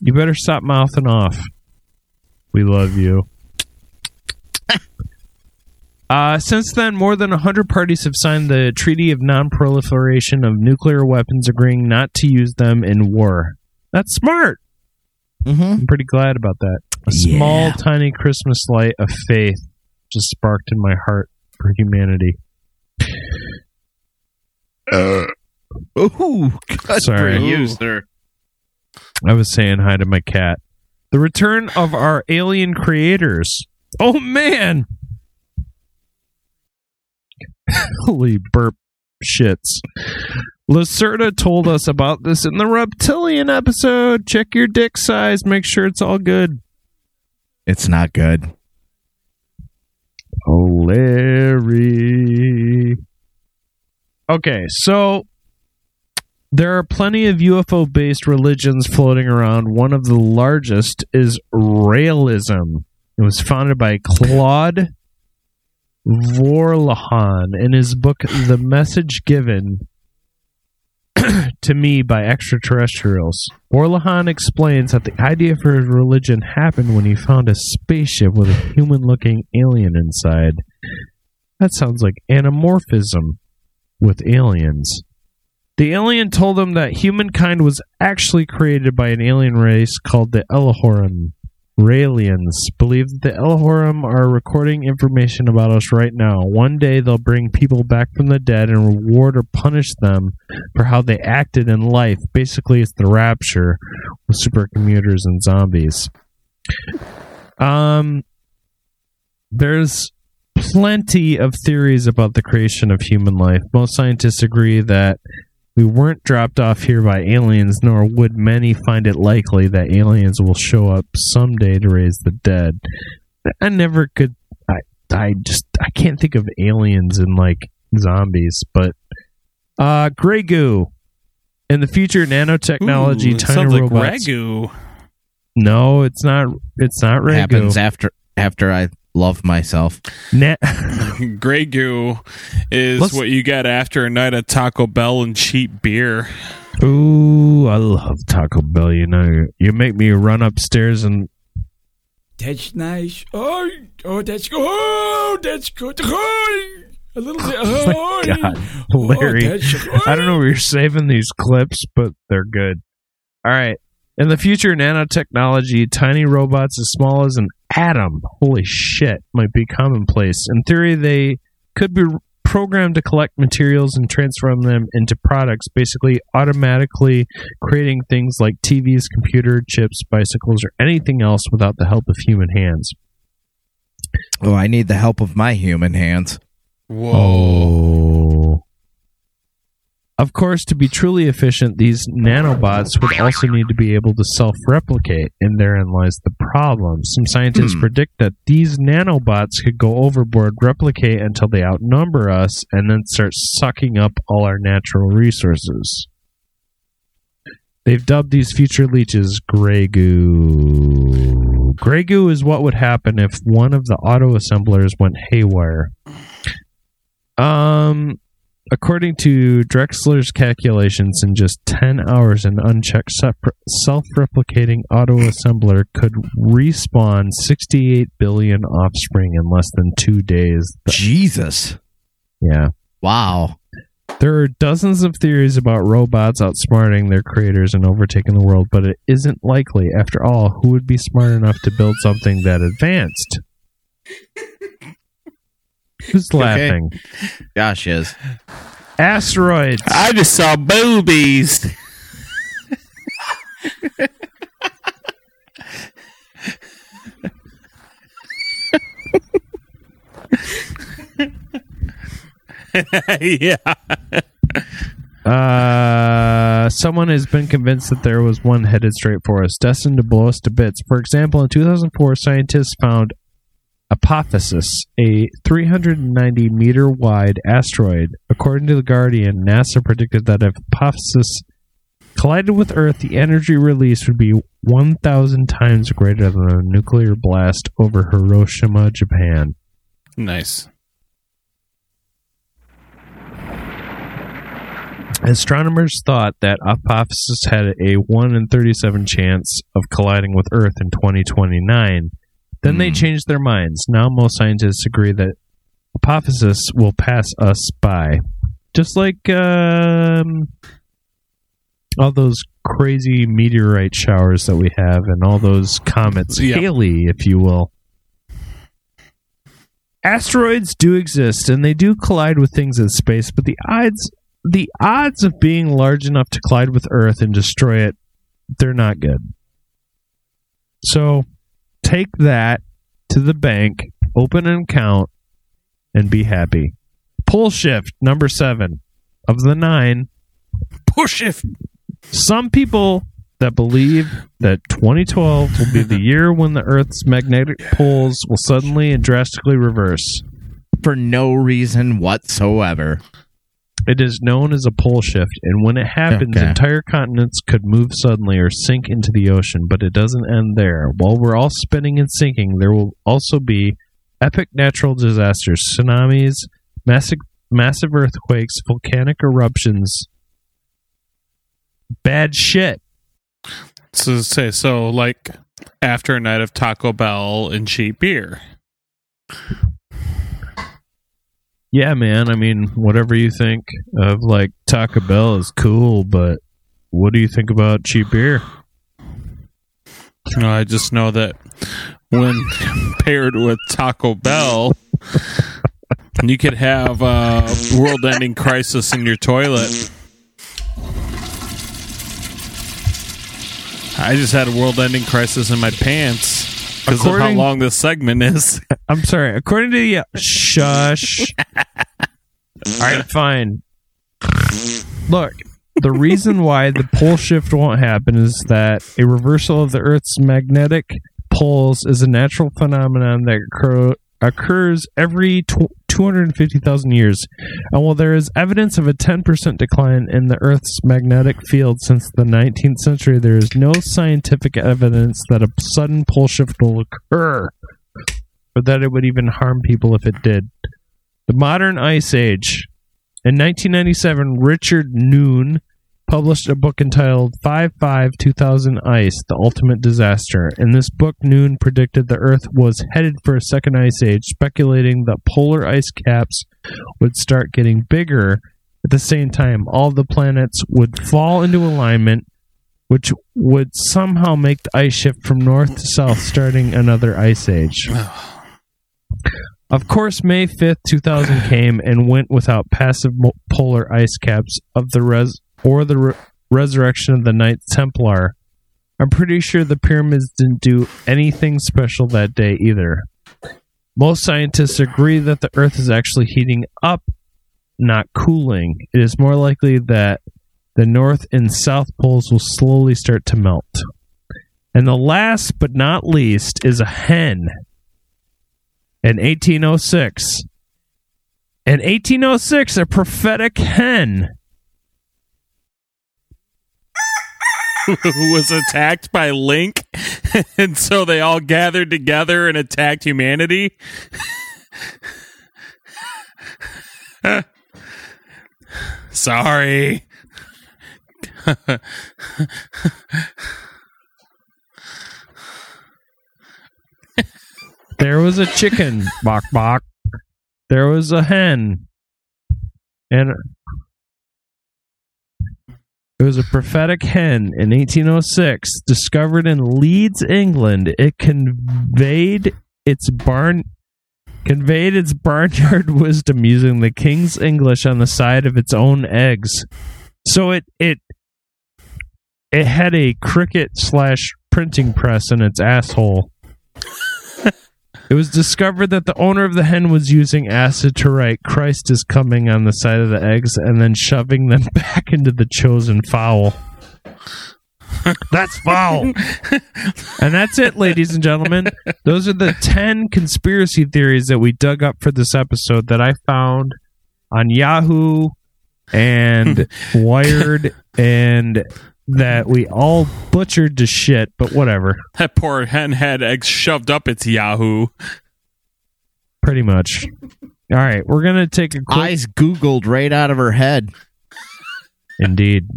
you better stop mouthing off. We love you. Uh, since then, more than 100 parties have signed the Treaty of Non-Proliferation of Nuclear Weapons, agreeing not to use them in war. That's smart. Mm-hmm. I'm pretty glad about that. A small, Yeah. tiny Christmas light of faith just sparked in my heart for humanity. Uh, ooh, good Sorry. for you, sir. I was saying hi to my cat. The return of our alien creators. Oh man! Holy burp shits. Lacerda told us about this in the reptilian episode. Check your dick size, make sure it's all good. It's not good. Larry. Okay, so there are plenty of UFO based religions floating around. One of the largest is Raelism. It was founded by Claude Vorilhon in his book The Message Given to Me by Extraterrestrials. Vorilhon explains that the idea for his religion happened when he found a spaceship with a human looking alien inside. That sounds like anamorphism with aliens. The alien told him that humankind was actually created by an alien race called the Elohim. Raelians believe that the Elohim are recording information about us right now. One day they'll bring people back from the dead and reward or punish them for how they acted in life. Basically, it's the rapture with supercomputers and zombies. Um, there's plenty of theories about the creation of human life. Most scientists agree that we weren't dropped off here by aliens, nor would many find it likely that aliens will show up someday to raise the dead. I never could. I I just I can't think of aliens and like zombies, but uh, gray goo. In the future, nanotechnology, Ooh, tiny sounds like robots. ragu. No, it's not. It's not ragu. Happens after after I love myself. Na- Grey goo is Let's- what you get after a night of Taco Bell and cheap beer. Ooh, I love Taco Bell. You know, you, you make me run upstairs and That's nice. Oh, oh, that's good. Oh, that's good. Oh, a little bit. Oh, my God, oh, Larry. that's I don't know where you're saving these clips, but they're good. All right. In the future, nanotechnology, tiny robots as small as an atom, holy shit, might be commonplace. In theory, they could be programmed to collect materials and transform them into products, basically automatically creating things like TVs, computer chips, bicycles, or anything else without the help of human hands. Oh, I need the help of my human hands. Whoa. Oh. Of course, to be truly efficient, these nanobots would also need to be able to self replicate, and therein lies the problem. Some scientists Hmm. predict that these nanobots could go overboard, replicate until they outnumber us, and then start sucking up all our natural resources. They've dubbed these future leeches Grey Goo. Grey Goo is what would happen if one of the auto assemblers went haywire. Um, according to Drexler's calculations, in just 10 hours, an unchecked self replicating auto assembler could respawn 68 billion offspring in less than two days. Jesus. Yeah. Wow. There are dozens of theories about robots outsmarting their creators and overtaking the world, but it isn't likely. After all, who would be smart enough to build something that advanced? Who's laughing? Josh is. Asteroids. I just saw boobies. yeah. Uh, someone has been convinced that there was one headed straight for us, destined to blow us to bits. For example, in 2004, scientists found Apophis, a 390 meter wide asteroid. According to The Guardian, NASA predicted that if Apophis collided with Earth, the energy release would be 1,000 times greater than a nuclear blast over Hiroshima, Japan. Nice. Astronomers thought that Apophis had a 1 in 37 chance of colliding with Earth in 2029. Then they Hmm. changed their minds. Now most scientists agree that Apophis will pass us by. Just like um, all those crazy meteorite showers that we have and all those comets. Yeah. Halley, if you will. Asteroids do exist and they do collide with things in space, but the odds the odds of being large enough to collide with Earth and destroy it, they're not good. So take that to the bank, open an account, and be happy. Pole shift number seven of the nine. Push it. Some people that believe that 2012 will be the year when the Earth's magnetic poles will suddenly and drastically reverse. For no reason whatsoever. It is known as a pole shift, and when it happens, Okay. entire continents could move suddenly or sink into the ocean, but it doesn't end there. While we're all spinning and sinking, there will also be epic natural disasters, tsunamis, massive, massive earthquakes, volcanic eruptions. Bad shit. So say so like after a night of Taco Bell and cheap beer. Yeah, man. I mean, whatever you think of like Taco Bell is cool, but what do you think about cheap beer? No, I just know that when paired with Taco Bell, you could have a world-ending crisis in your toilet. I just had a world-ending crisis in my pants because of how long this segment is. I'm sorry. According to the shush. All right, fine. Look, the reason why the pole shift won't happen is that a reversal of the Earth's magnetic poles is a natural phenomenon that occur, occurs every tw- 250,000 years. And while there is evidence of a 10% decline in the Earth's magnetic field since the 19th century, there is no scientific evidence that a sudden pole shift will occur or that it would even harm people if it did. The modern ice age. In 1997, Richard Noone published a book entitled 5 2000 Ice The Ultimate Disaster. In this book, Noone predicted the Earth was headed for a second ice age, speculating that polar ice caps would start getting bigger. At the same time, all the planets would fall into alignment, which would somehow make the ice shift from north to south, starting another ice age. Of course, May 5th, 2000 came and went without passive polar ice caps of the res or the re- resurrection of the Knights Templar. I'm pretty sure the pyramids didn't do anything special that day either. Most scientists agree that the Earth is actually heating up, not cooling. It is more likely that the North and South poles will slowly start to melt. And the last but not least is a hen in 1806. In 1806, a prophetic hen. who was attacked by Link, and so they all gathered together and attacked humanity. Sorry. There was a chicken, bok bok. There was a hen. And it was a prophetic hen in 1806 discovered in Leeds, England. It conveyed its barn conveyed its barnyard wisdom using the king's English on the side of its own eggs. So it it it had a cricket slash printing press in its asshole. It was discovered that the owner of the hen was using acid to write Christ is coming on the side of the eggs and then shoving them back into the chosen fowl. That's foul. and that's it, ladies and gentlemen. Those are the 10 conspiracy theories that we dug up for this episode that I found on Yahoo and Wired and that we all butchered to shit, but whatever. That poor hen had eggs shoved up its Yahoo. Pretty much. All right, we're gonna take a quick. Eyes googled right out of her head. Indeed.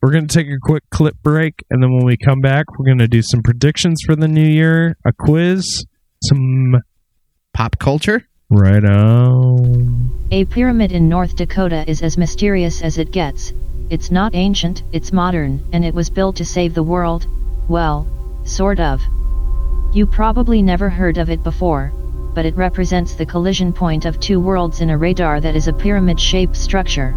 We're going to take a quick clip break, and then when we come back, we're going to do some predictions for the new year, a quiz, some Pop culture? right on. A pyramid in North Dakota is as mysterious as it gets. It's not ancient, it's modern, and it was built to save the world. Well, sort of. You probably never heard of it before, but it represents the collision point of two worlds in a radar that is a pyramid shaped structure.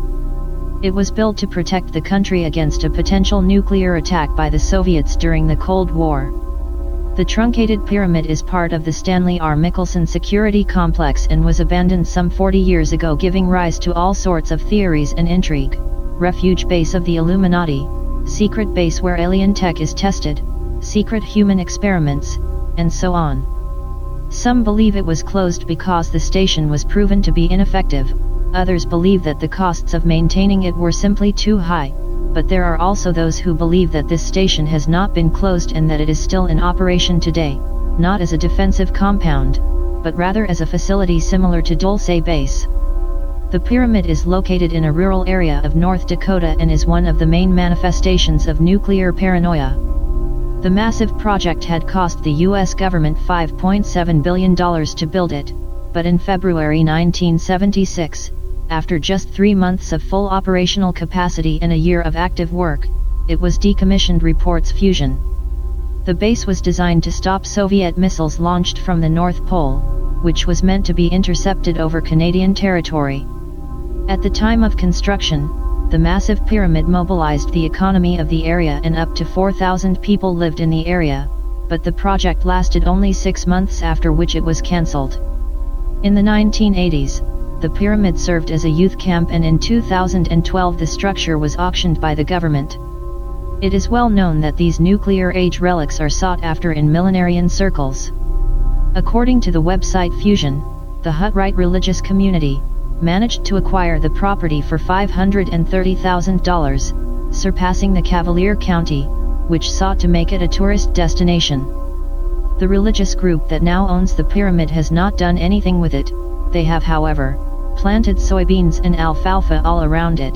It was built to protect the country against a potential nuclear attack by the Soviets during the Cold War. The truncated pyramid is part of the Stanley R. Mickelsen Security Complex and was abandoned some 40 years ago, giving rise to all sorts of theories and intrigue. Refuge base of the Illuminati, secret base where alien tech is tested, secret human experiments, and so on. Some believe it was closed because the station was proven to be ineffective, others believe that the costs of maintaining it were simply too high, but there are also those who believe that this station has not been closed and that it is still in operation today, not as a defensive compound, but rather as a facility similar to Dulce Base. The pyramid is located in a rural area of North Dakota and is one of the main manifestations of nuclear paranoia. The massive project had cost the U.S. government $5.7 billion to build it, but in February 1976, after just three months of full operational capacity and a year of active work, it was decommissioned, reports Fusion. The base was designed to stop Soviet missiles launched from the North Pole, which was meant to be intercepted over Canadian territory. At the time of construction, the massive pyramid mobilized the economy of the area and up to 4,000 people lived in the area, but the project lasted only six months after which it was cancelled. In the 1980s, the pyramid served as a youth camp and in 2012 the structure was auctioned by the government. It is well known that these nuclear age relics are sought after in millenarian circles. According to the website Fusion, the Hutterite religious community managed to acquire the property for $530,000, surpassing the Cavalier County, which sought to make it a tourist destination. The religious group that now owns the pyramid has not done anything with it, they have, however, planted soybeans and alfalfa all around it.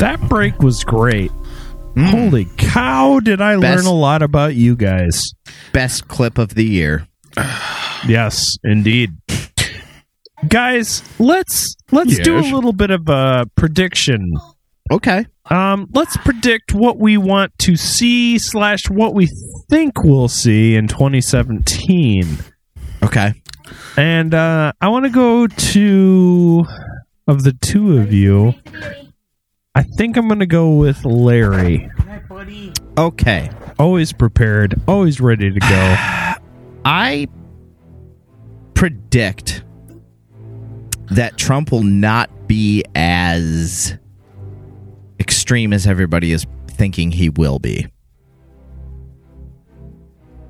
That break was great. Mm. Holy cow, did I Best- learn a lot about you guys. Best clip of the year. Yes, indeed. Guys, let's let's do a little bit of a prediction. Okay. Um, let's predict what we want to see slash what we think we'll see in 2017. Okay. And uh, I want to go to of the two of you. I think I'm going to go with Larry. Okay. Always prepared, always ready to go. I predict that Trump will not be as extreme as everybody is thinking he will be.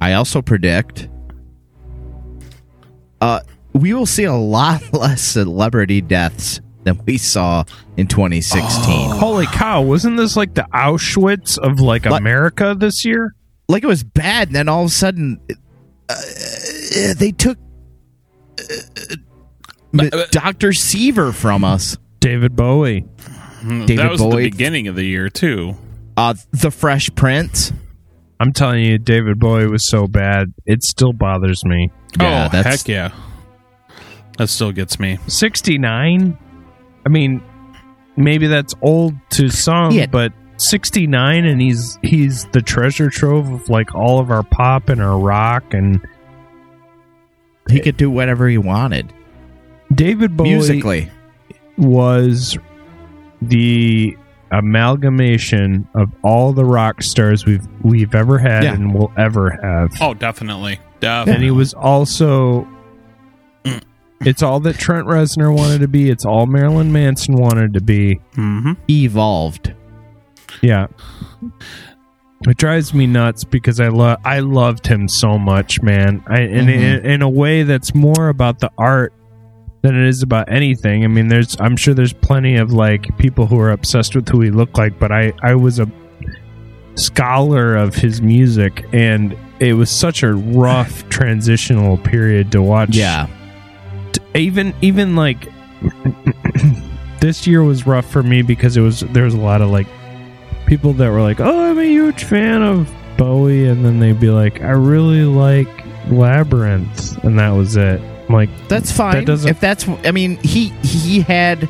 I also predict uh we will see a lot less celebrity deaths than we saw in 2016. Holy cow! Wasn't this like the Auschwitz of like Like- America this year? like it was bad and then all of a sudden uh, they took uh, Dr. Seaver from us. David Bowie. David that was Bowie. the beginning of the year too. Uh, the Fresh Prince. I'm telling you, David Bowie was so bad, it still bothers me. Yeah, oh that's- heck yeah, that still gets me. 69. I mean, maybe that's old to some, Yeah. but 69, and he's he's the treasure trove of like all of our pop and our rock and He could do whatever he wanted David Bowie musically. was the amalgamation of all the rock stars we've we've ever had Yeah. and will ever have. Oh, definitely, definitely. and he was also it's all that Trent Reznor wanted to be. It's all Marilyn Manson wanted to be. hmm Evolved. Yeah. It drives me nuts because I love I loved him so much, man. I and Mhm. in, in a way that's more about the art than it is about anything. I mean, there's I'm sure there's plenty of like people who are obsessed with who he looked like, but I I was a scholar of his music and it was such a rough transitional period to watch. Yeah. even even like this year was rough for me because it was there was a lot of like people that were like, "Oh, I'm a huge fan of Bowie," and then they'd be like, "I really like Labyrinth," and that was it. I'm like, That's fine. That doesn't- if that's, I mean, he he had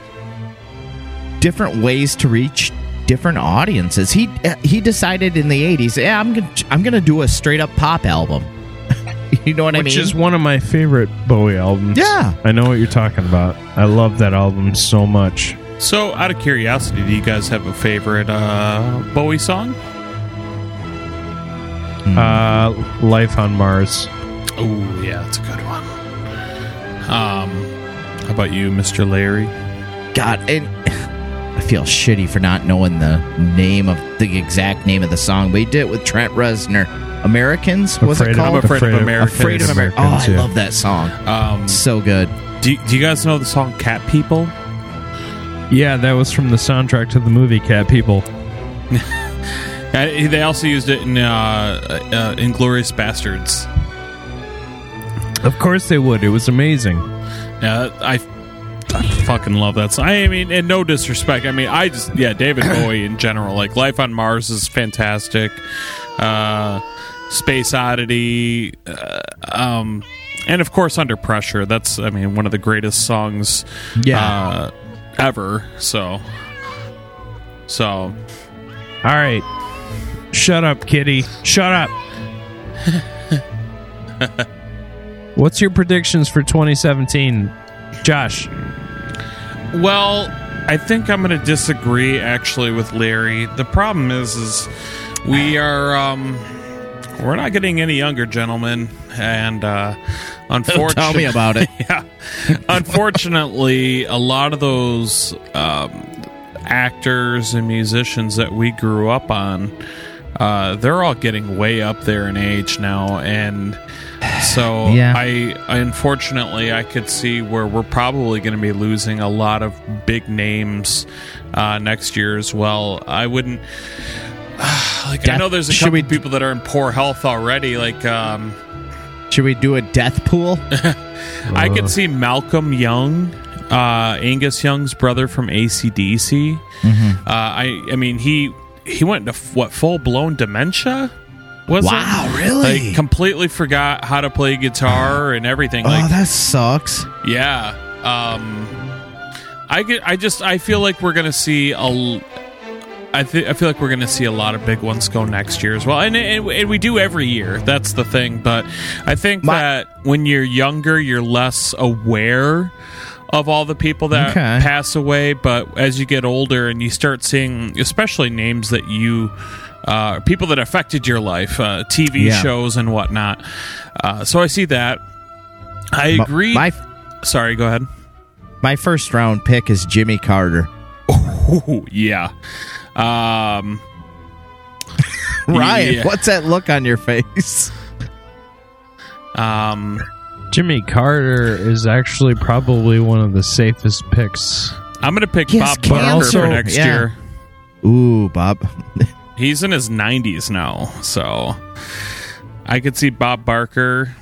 different ways to reach different audiences. He he decided in the '80s, yeah, I'm gonna I'm gonna do a straight up pop album. you know what I mean? which is one of my favorite Bowie albums. yeah. I know what you're talking about. I love that album so much. So, out of curiosity, do you guys have a favorite uh, Bowie song? Uh, Life on Mars. Oh, yeah, that's a good one. Um, how about you, Mr. Larry? God, and I feel shitty for not knowing the name of the exact name of the song. We did it with Trent Reznor. Americans was Afraid it of- called? I'm afraid of Americans. Afraid of Americans. Oh, I yeah. love that song. Um, So good. do, do you guys know the song Cat People? Yeah, that was from the soundtrack to the movie Cat People. Uh, they also used it in uh, uh, Inglourious Basterds. Of course they would. It was amazing. Yeah, I, I fucking love that song. I mean, and no disrespect. I mean, I just yeah, David Bowie in general. Like Life on Mars is fantastic. Uh, Space Oddity, uh, um, and of course Under Pressure. That's I mean one of the greatest songs Yeah. uh, ever. So, so All right. Shut up, kitty. Shut up. What's your predictions for 2017? Josh. Well, I think I'm going to disagree actually with Larry. The problem is, is we are um, we're not getting any younger, gentlemen, and uh, unfortunately, Tell me about it. yeah, unfortunately, a lot of those um, actors and musicians that we grew up on, uh, they're all getting way up there in age now, and so Yeah. I, I unfortunately I could see where we're probably going to be losing a lot of big names uh, next year as well. I wouldn't. Like I know there's a couple we- people that are in poor health already. Like um, Should we do a death pool? I could see Malcolm Young, uh, Angus Young's brother from ACDC. Uh, I I mean he he went into what full blown dementia. Was Wow, it? really? Like completely forgot how to play guitar and everything. oh, Like that sucks. yeah. Um, I get. I just. I feel like we're gonna see a. I, th- I feel like we're going to see a lot of big ones go next year as well, and, and and we do every year. That's the thing. But I think My- that when you're younger, you're less aware of all the people that Okay. pass away. But as you get older and you start seeing, especially names that you, uh, people that affected your life, uh, TV Yeah. shows and whatnot. Uh, so I see that. I agree. My Sorry, go ahead. my first round pick is Jimmy Carter. Oh yeah. Um, Ryan, Yeah. what's that look on your face? um, Jimmy Carter is actually probably one of the safest picks. I'm gonna pick Yes, Bob Barker cancer. for next Yeah. year. Ooh, Bob. He's in his 90s now, so I could see Bob Barker.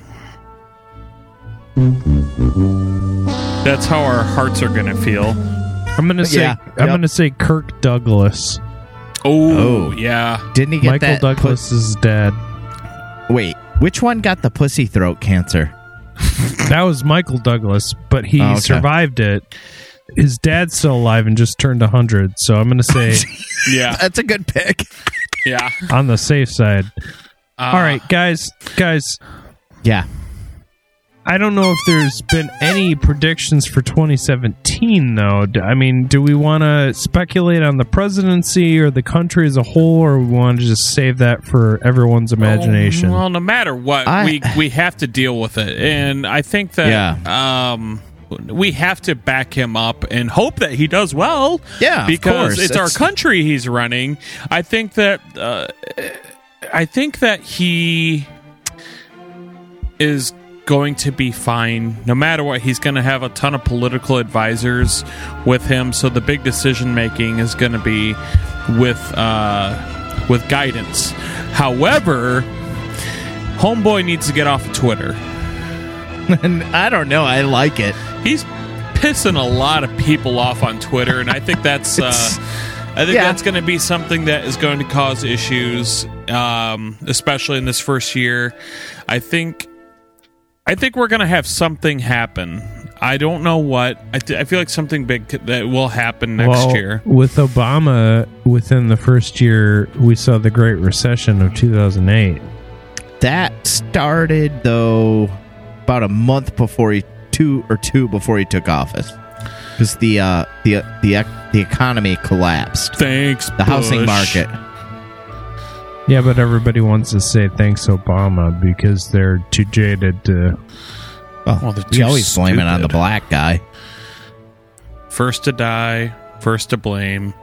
That's how our hearts are gonna feel. I'm gonna say Yeah, I'm yep. gonna say Kirk Douglas. Oh, Oh. yeah. Didn't he get Michael that? Douglas is dead. Wait, which one got the pussy throat cancer? That was Michael Douglas, but he Oh, okay. survived it. His dad's still alive and just turned 100, so I'm gonna say Yeah, That's a good pick. yeah. on the safe side. Uh, All right, guys, guys, Yeah. I don't know if there's been any predictions for 2017, though. D- I mean, do we want to speculate on the presidency or the country as a whole, or we want to just save that for everyone's imagination? Well, no matter what, I- we we have to deal with it, and I think that um, we have to back him up and hope that he does well. Yeah, of because it's our country he's running. I think that uh, I think that he is going to be fine no matter what he's going to have a ton of political advisors with him so the big decision making is going to be with uh with guidance however Homeboy needs to get off of Twitter. and I don't know. I like it. He's pissing a lot of people off on Twitter, and I think that's uh, I think Yeah. that's going to be something that is going to cause issues, um, especially in this first year. I think I think we're going to have something happen. I don't know what. I, th- I feel like something big could- that will happen next well, year. with Obama, within the first year, we saw the Great Recession of 2008. That started though about a month before he two or two before he took office because the uh, the the the economy collapsed. Thanks, The housing market. Yeah, but everybody wants to say thanks Obama because they're too jaded to. Well, Well, they're we too always blame it on the black guy. First to die, first to blame.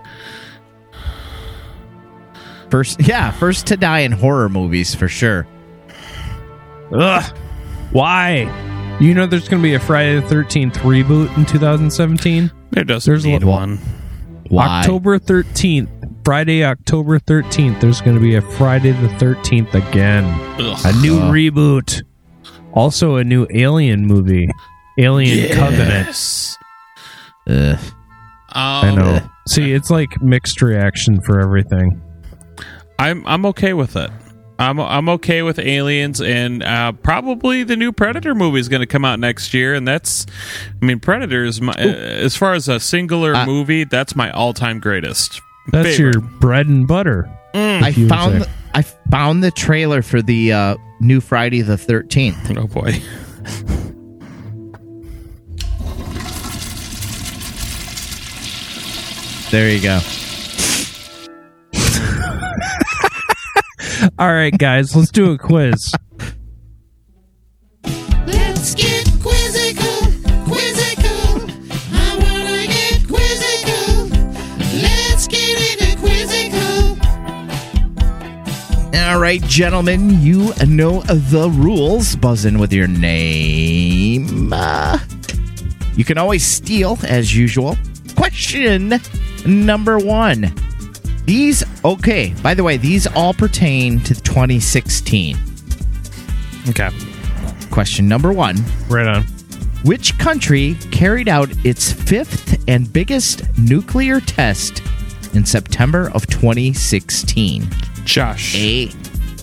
First, yeah, first to die in horror movies for sure. Ugh. Why? You know, there's going to be a Friday the 13th reboot in 2017. There doesn't There's a need lot- one. Why? October 13th, Friday, October 13th. There's going to be a Friday the 13th again. Ugh. A new Uh. reboot. Also, a new Alien movie, Alien Covenant. Yes. Ugh. I Um, know. See, it's like mixed reaction for everything. I'm I'm okay with it. I'm I'm okay with Aliens, and uh, probably the new Predator movie is going to come out next year, and that's, I mean, Predator is my uh, as far as a singular Uh, movie, that's my all time greatest. That's favorite. your bread and butter. I found say. I found the trailer for the uh, new Friday the Thirteenth. Oh boy, There you go. All right, guys, let's do a quiz. Let's get quizzical, quizzical. I wanna get quizzical. Let's get into quizzical. All right, gentlemen, you know the rules. Buzz in with your name. Uh, you can always steal, as usual. Question number one. These, okay, by the way, these all pertain to 2016. okay. Question number one. Right on. Which country carried out its fifth and biggest nuclear test in September of 2016? Josh, A.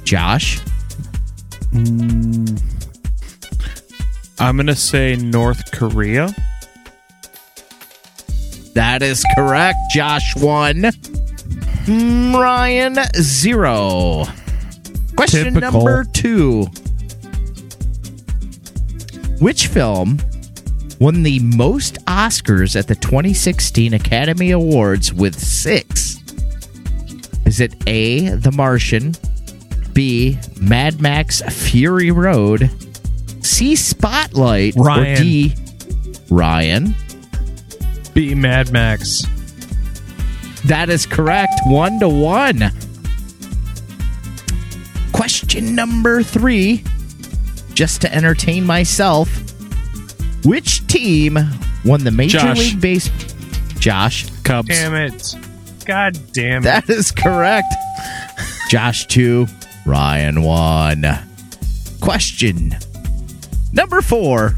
Josh. Mm. I'm gonna say North Korea. That is correct. Josh one. Mm, Ryan zero. Question Typical. number two. Which film won the most Oscars at the 2016 Academy Awards with six? Is it A. The Martian, B. Mad Max Fury Road, C. Spotlight, Ryan. or D. Ryan? B, Mad Max. That is correct. One to one. Question number three. Just to entertain myself, which team won the Major Josh. League Base? Josh. Cubs. Damn it. God damn it. That is correct. Josh two. Ryan one. Question number four.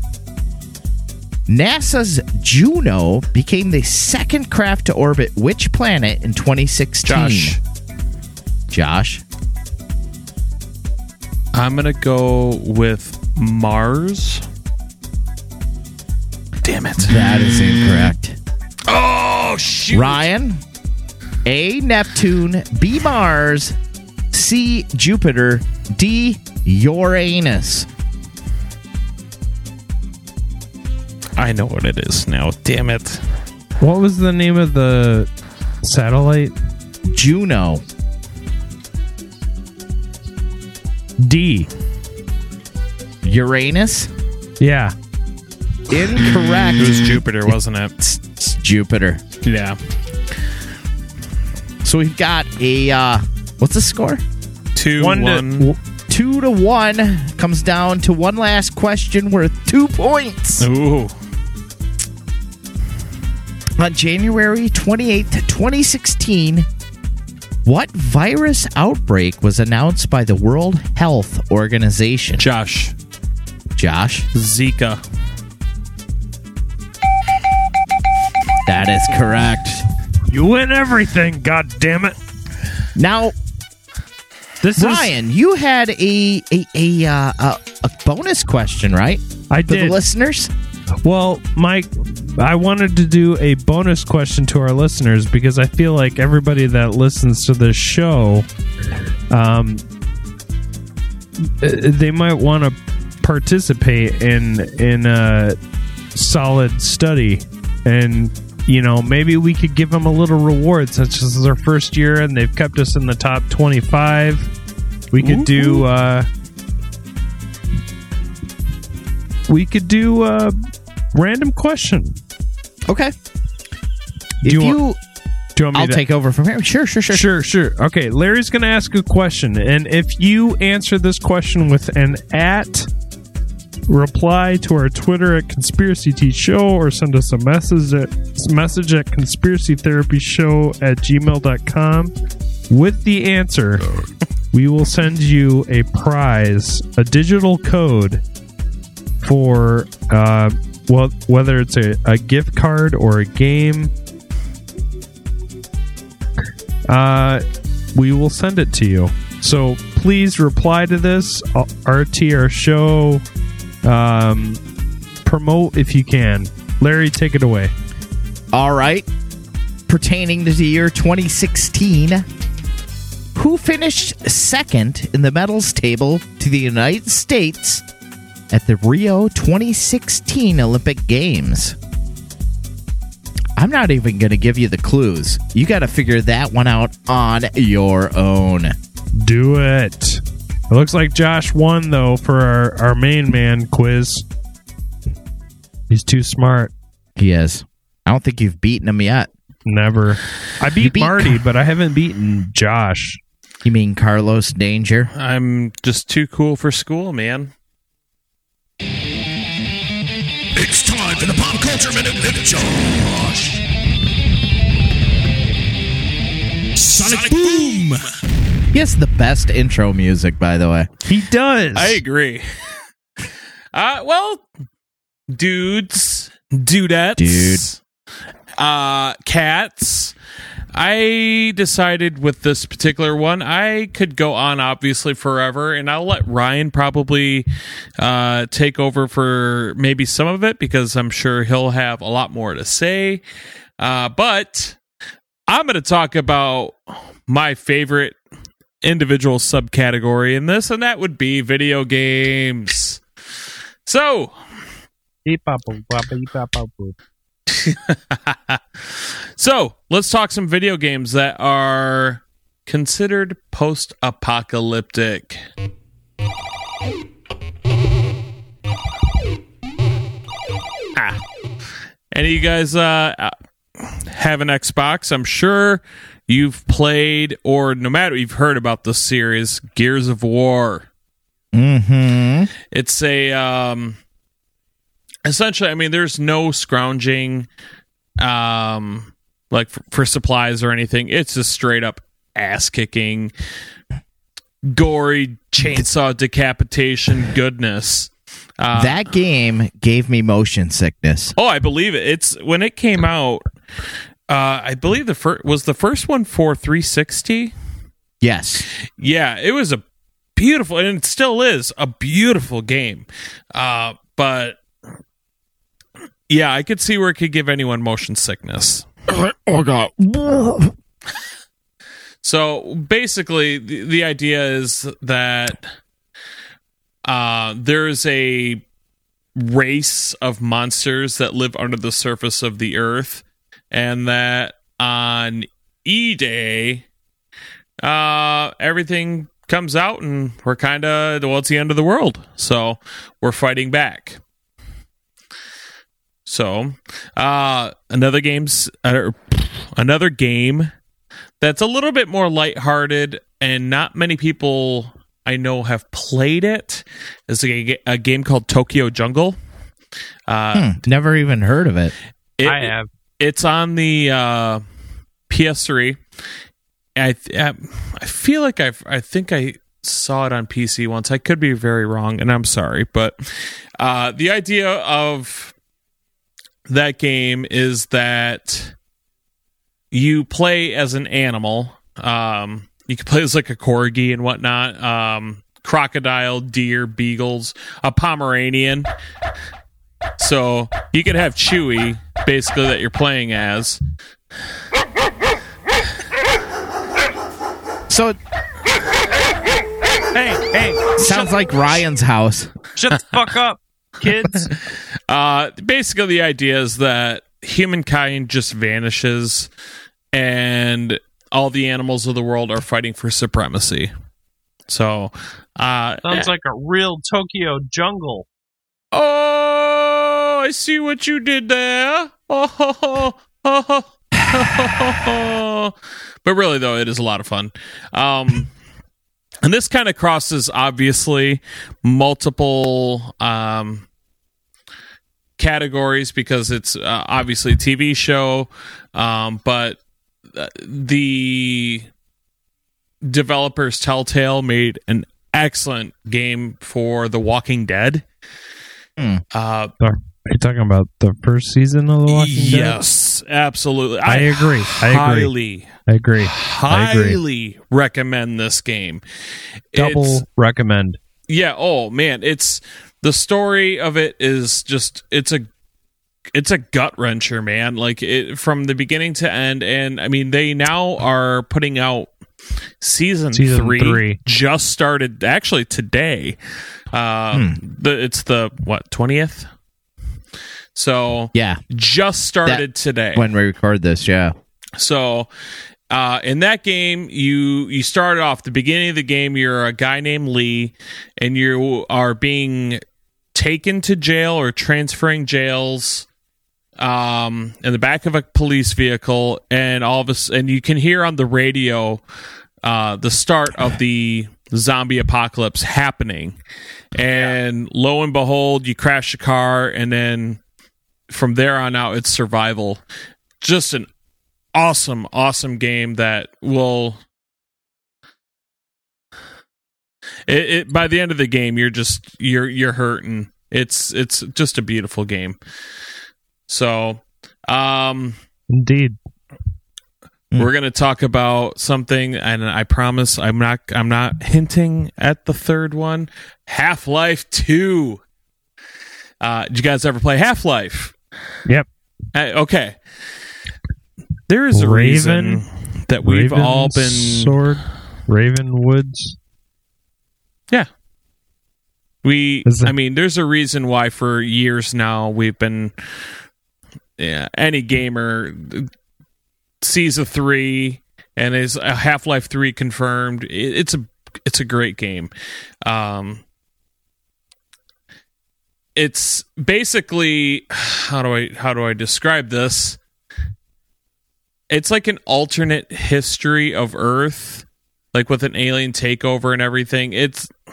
NASA's Juno became the second craft to orbit which planet in 2016? Josh. Josh. I'm gonna go with Mars. Damn it. That is incorrect. Oh shoot. Ryan. A. Neptune. B. Mars. C. Jupiter. D. Uranus. I know what it is now. Damn it. What was the name of the satellite? Juno. D. Uranus. Yeah. Incorrect. It was Jupiter, wasn't it? It's, it's Jupiter. Yeah. So we've got a uh what's the score? Two One one. to. w- Two to one. Comes down to one last question worth two points. Ooh. On January 28th, 2016, What virus outbreak was announced by the World Health Organization? Josh. Josh, Zika. that is correct. You win everything, god damn it. Now, This Ryan, you had a a a, uh, a a bonus question, right? I For the did. listeners. Well, Mike, I wanted to do a bonus question to our listeners because I feel like everybody that listens to this show, um, uh, they might want to participate in in a solid study, and you know maybe we could give them a little reward since this is their first year and they've kept us in the top twenty five. We could do. Uh, we could do a random question. Okay. Do if you you, want- Do you want me I'll to take over from here. Sure, sure, sure. Sure, sure. Okay, Larry's going to ask a question, and if you answer this question with an at reply to our Twitter at Conspiracy Tea Show or send us a message at message at conspiracy therapy show at gmail.com with the answer, we will send you a prize, a digital code for uh well whether it's a, a gift card or a game uh, we will send it to you. So please reply to this, uh, RT our show, um, promote if you can. Larry, take it away. All right. Pertaining to the year 2016, who finished second in the medals table to the United States at the Rio 2016 Olympic Games? I'm not even going to give you the clues. You got to figure that one out on your own. Do it. It looks like Josh won though for our, our main man quiz. He's too smart. He is. I don't think you've beaten him yet. Never. I beat, beat- Marty, but I haven't beaten Josh. You mean Carlos Danger? I'm just too cool for school, man. It's time for the Pop Culture Minute with Josh. Sonic Boom! He has the best intro music, by the way. He does. I agree. Uh, well, dudes, dudettes, Dude. uh, cats. I decided with this particular one, I could go on obviously forever, and I'll let Ryan probably uh, take over for maybe some of it because I'm sure he'll have a lot more to say. Uh, but I'm going to talk about my favorite individual subcategory in this, and that would be video games. So, so let's talk some video games that are considered post-apocalyptic. Ah, any of you guys uh, uh, have an Xbox? I'm sure you've played, or no matter you've heard about the series Gears of War. Mm-hmm. It's a um essentially I mean there's no scrounging um like for, for supplies or anything. It's just straight up ass kicking gory chainsaw decapitation goodness. Uh, that game gave me motion sickness. Oh, I believe it. It's when it came out uh I believe the first was the first one for 360. Yes. Yeah, it was a beautiful, and it still is a beautiful game. Uh, but yeah, I could see where it could give anyone motion sickness. Oh god. So basically, the, the idea is that uh, there's a race of monsters that live under the surface of the earth, and that on E Day, uh, everything comes out, and we're kind of well, it's the end of the world, so we're fighting back. So, uh, another game's uh, another game that's a little bit more lighthearted, and not many people I know have played it. Is a, a game called Tokyo Jungle. Uh, Hmm, never even heard of it. it- I have. It's on the uh, PS3, I I I feel like I I think I saw it on PC once. I could be very wrong, and I'm sorry, but uh, the idea of that game is that you play as an animal. Um, you can play as like a corgi and whatnot. Um, crocodile, deer, beagles, a Pomeranian. So you could have Chewy, basically, that you're playing as. So Hey, hey, sounds like Ryan's house. shut the fuck up, kids. Uh, basically, the idea is that humankind just vanishes, and all the animals of the world are fighting for supremacy. So, uh, Sounds like a real Tokyo jungle. oh, I see what you did there. Oh, but really, though, it is a lot of fun. Um, and this kind of crosses obviously multiple um, categories because it's uh, obviously a TV show, um, but uh, the developers Telltale made an excellent game for The Walking Dead. Hmm. Uh, Are you talking about the first season of The Walking Dead? yes, absolutely. I agree. I agree. highly, I agree. I agree. highly recommend this game. Double It's- recommend. yeah. Oh man, it's the story of it is just it's a it's a gut wrencher, man. Like it from the beginning to end, and I mean they now are putting out season, Season three, three. just started actually today. Uh, the it's the what twentieth. So Yeah, just started today. when we record this, yeah. So uh, in that game, you you start off the beginning of the game. You're a guy named Lee, and you are being taken to jail or transferring jails um, in the back of a police vehicle, and all of us, and you can hear on the radio uh, the start of the zombie apocalypse happening. And lo and behold, you crash a car, and then from there on out, it's survival. Just an awesome, awesome game that will. It, it by the end of the game, you're just you're you're hurting. It's it's just a beautiful game. So, um, Indeed. Hmm. we're gonna talk about something, and I promise I'm not I'm not hinting at the third one. Half Life Two. Uh, did you guys ever play Half Life? Yep. Uh, okay. There is a Raven- reason that we've Raven all been sword. Raven Woods. Yeah. We it- I mean there's a reason why for years now we've been yeah, any gamer sees a 3 and is a Half-Life 3 confirmed. It's a it's a great game. Um it's basically how do I how do I describe this? It's like an alternate history of Earth, like with an alien takeover and everything. It's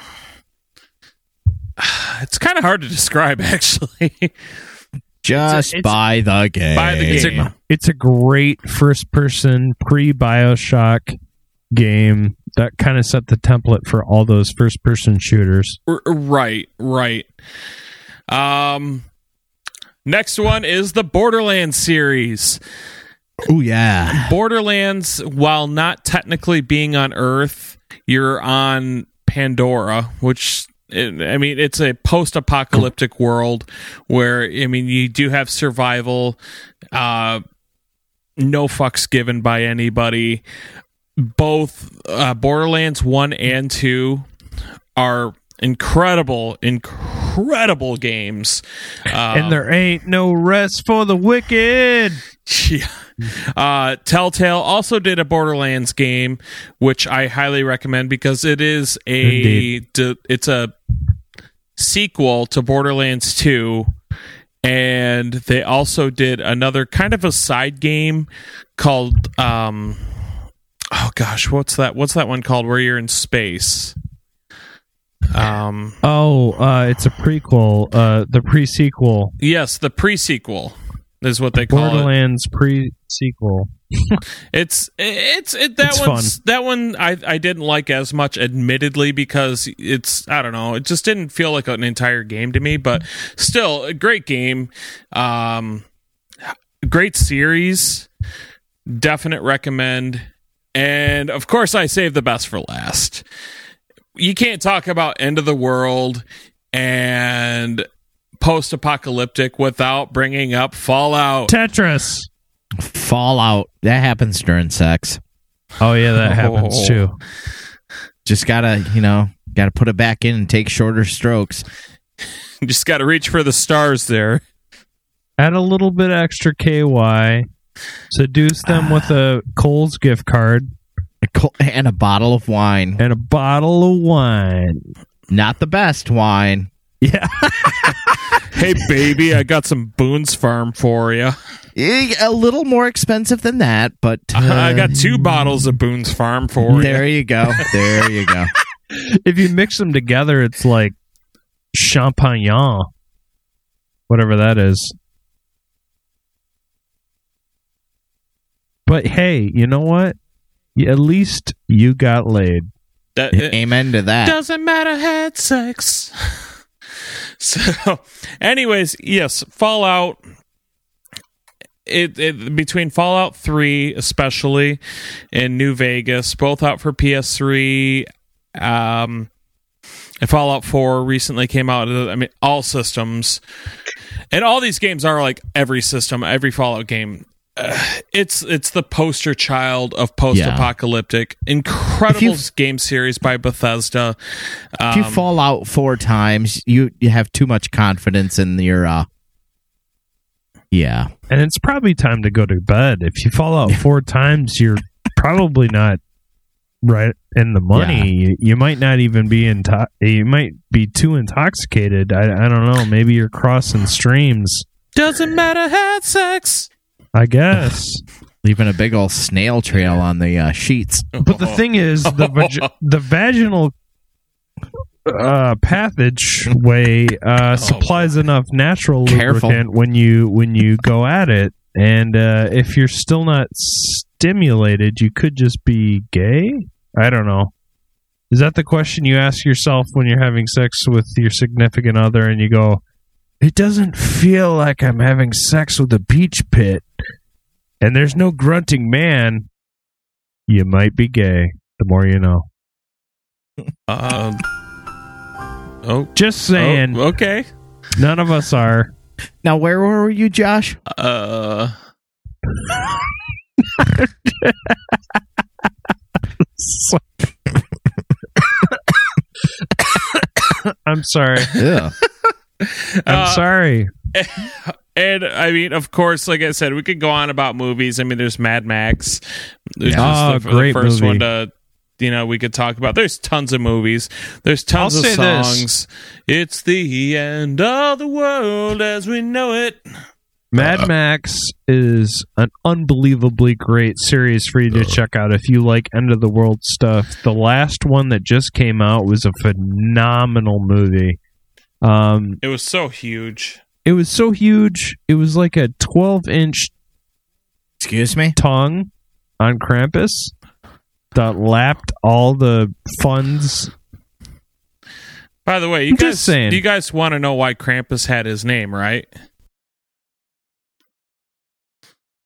it's kind of hard to describe actually. Just it's- buy the game. Buy the It's game. a, it's a great first person pre Bioshock game that kind of set the template for all those first person shooters. Right, right. Um next one is the Borderlands series. Oh yeah. Borderlands, while not technically being on Earth, you're on Pandora, which I mean, it's a post-apocalyptic world where I mean, you do have survival, uh, no fucks given by anybody. Both uh, Borderlands one and two are incredible, incredible games. Um, and there ain't no rest for the wicked. yeah. Uh, Telltale also did a Borderlands game, which I highly recommend because it is a it's a sequel to Borderlands 2 and they also did another kind of a side game called um oh gosh, what's that what's that one called where you're in space? Um Oh, uh, it's a prequel. Uh, the pre sequel. yes, the pre-sequel is what they call it. Borderlands pre sequel. It's it's it, that It's one's that one I I didn't like as much, admittedly, because it's I don't know, it just didn't feel like an entire game to me. But still, a great game, um, great series, definite recommend, and of course, I saved the best for last. You can't talk about end of the world and post-apocalyptic without bringing up Fallout. Tetris. Fallout. That happens during sex. Oh yeah, that happens Oh. too. Just gotta, you know, gotta put it back in and take shorter strokes. Just got to reach for the stars there. Add a little bit extra KY. Seduce them ah. with a Kohl's gift card A co- And a bottle of wine. and a bottle of wine. Not the best wine. Yeah. Hey, baby, I got some Boone's Farm for you. Eh, A little more expensive than that, but uh, I got two bottles of Boone's Farm for There you. There you go. There you go. if you mix them together, it's like champagne, whatever that is. But hey, you know what? At least you got laid. That, it Amen to that. doesn't matter, had sex. so, anyways, yes, Fallout. It, it between Fallout 3 especially and New Vegas both out for PS3 um and Fallout 4 recently came out I mean all systems and all these games are like every system every Fallout game uh, it's it's the poster child of post-apocalyptic incredible you- game series by Bethesda if you Um, fall out four times, you you have too much confidence in your uh Yeah. And it's probably time to go to bed. If you fall out four times, you're probably not right in the money. You, you might not even be in. into- You might be too intoxicated. I, I don't know. Maybe you're crossing streams. doesn't matter had sex I guess. Leaving a big old snail trail on the uh, sheets. But the thing is, the vag- the vaginal uh, passage way uh, supplies enough natural Careful. lubricant when you when you go at it, and uh, if you're still not stimulated, you could just be gay. I don't know. Is that the question you ask yourself when you're having sex with your significant other, and you go, "It doesn't feel like I'm having sex with a beach pit," and there's no grunting man. You might be gay. The more you know. Um. Oh, Just saying, oh, okay. none of us are. Now, where were you, Josh? Uh, I'm sorry. Yeah. I'm Uh, sorry. and I mean, of course, like I said, we could go on about movies. I mean, there's Mad Max. There's Yeah. just Oh, the, great the first movie. one to, you know, we could talk about. There's tons of movies. There's tons I'll of say this. songs. It's the end of the world as we know it. Mad uh, Max is an unbelievably great series for you to uh, check out if you like end of the world stuff. The last one that just came out was a phenomenal movie. Um, It was so huge. It was so huge. It was like a 12 inch Excuse me? tongue on Krampus that lapped all the funds. By the way, you I'm guys, just saying. you guys want to know why Krampus had his name, right?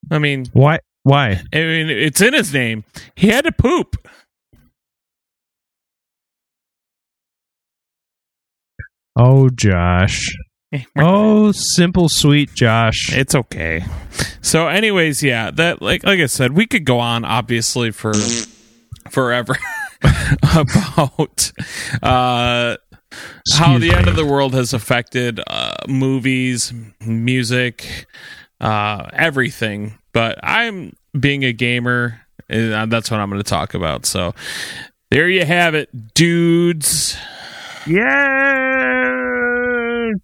I mean, Why? Why? I mean, it's in his name. He had to poop. Oh, Josh. Oh, simple, sweet Josh. It's okay. So, anyways, yeah, that like like I said, we could go on obviously for forever about uh how the end of the world has affected uh movies, music, uh everything. But I'm being a gamer, and that's what I'm going to talk about. So, there you have it, dudes. Yeah.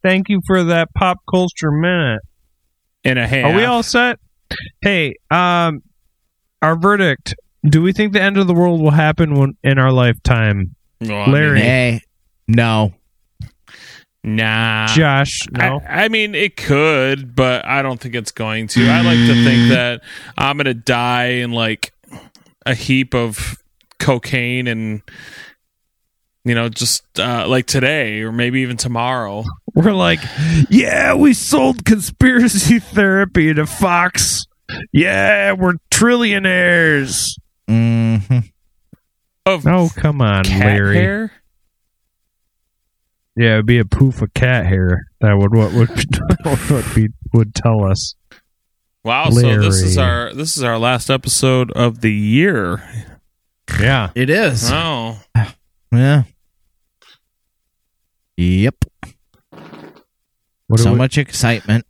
Thank you for that pop culture minute. In a hand. Are we all set? Hey, um, our verdict. Do we think the end of the world will happen when, in our lifetime? Larry. Hey. No. Nah. Josh, no. I, I mean, it could, but I don't think it's going to. I like to think that I'm going to die in like a heap of cocaine and, you know, just uh, like today or maybe even tomorrow. We're like, yeah, we sold conspiracy therapy to Fox. Yeah, we're trillionaires. hmm Of Oh, come on, cat Larry. hair? Yeah, it'd be a poof of cat hair. That would what would what be would tell us. Wow, so this is our this is our last episode of the year. Yeah. It is. Oh. Yeah. Yep. What so we, much excitement.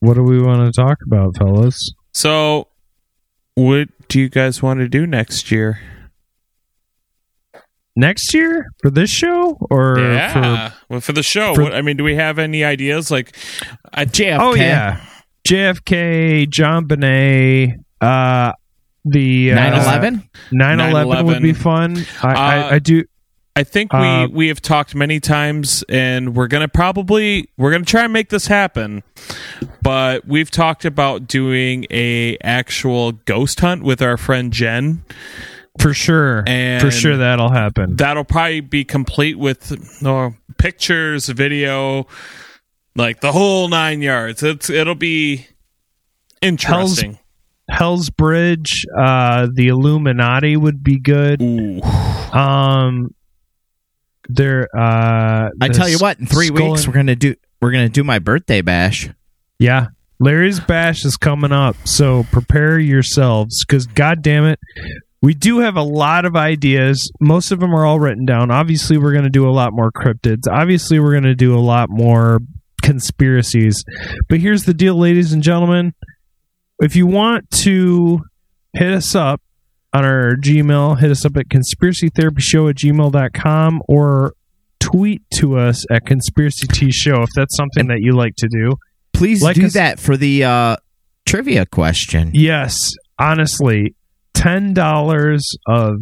What do we want to talk about, fellas? So what do you guys want to do next year? Next year for this show or yeah. well, for the show. for- what, I mean, do we have any ideas? Like, I, JFK. Oh yeah, JFK, JonBenét, uh, the uh, 9-11? 9/11 would be fun. I, Uh, I, I do. I think we Uh, we have talked many times, and we're gonna probably we're gonna try and make this happen. But we've talked about doing a actual ghost hunt with our friend Jen. For sure, And- for sure that'll happen. That'll probably be complete with uh, pictures, video, like the whole nine yards. It's it'll be interesting. Hell's Bridge, uh, the Illuminati would be good. Ooh. Um, there. Uh, I tell you what, in three Skull weeks we're gonna do we're gonna do my birthday bash. Yeah, Larry's bash is coming up, so prepare yourselves because, God damn it, we do have a lot of ideas. Most of them are all written down. Obviously, we're going to do a lot more cryptids. Obviously, we're going to do a lot more conspiracies. But here's the deal, ladies and gentlemen. If you want to hit us up on our Gmail, hit us up at conspiracytherapyshow at gmail.com or tweet to us at conspiracy t show if that's something that you like to do. Please Like do us- that for the uh, trivia question. Yes, honestly, ten dollars of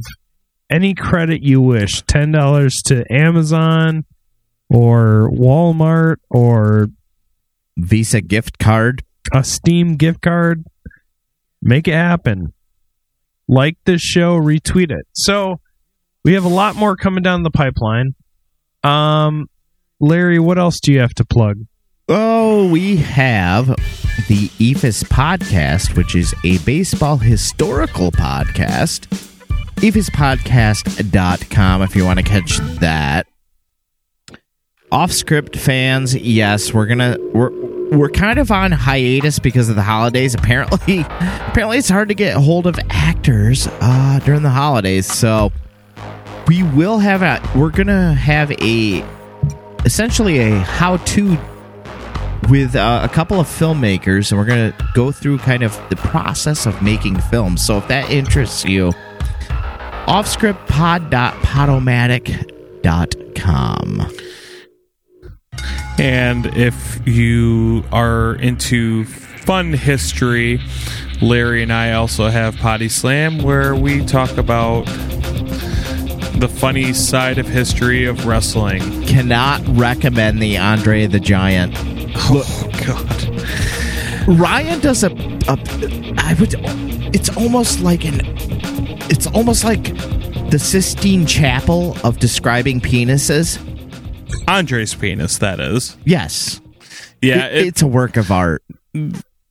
any credit you wish. Ten dollars to Amazon or Walmart or Visa gift card. a Steam gift card. Make it happen. Like this show, retweet it. So we have a lot more coming down the pipeline. Um, Larry, what else do you have to plug? Oh, we have the EFIS podcast, which is a baseball historical podcast. EFISpodcast.com if you want to catch that. Off script fans, yes, we're gonna we're we're kind of on hiatus because of the holidays. Apparently apparently it's hard to get hold of actors uh during the holidays, so we will have a we're gonna have a essentially a how-to with uh, a couple of filmmakers, and we're to go through kind of the process of making films. So if that interests you, offscriptpod.podomatic.com. And if you are into fun history, Larry and I also have Potty Slam, where we talk about the funny side of history of wrestling. Cannot recommend the Andre the Giant. Oh God! Ryan does a, a I would it's almost like an it's almost like the Sistine Chapel of describing penises. Andre's penis, that is. Yes. Yeah, It- it, it's a work of art.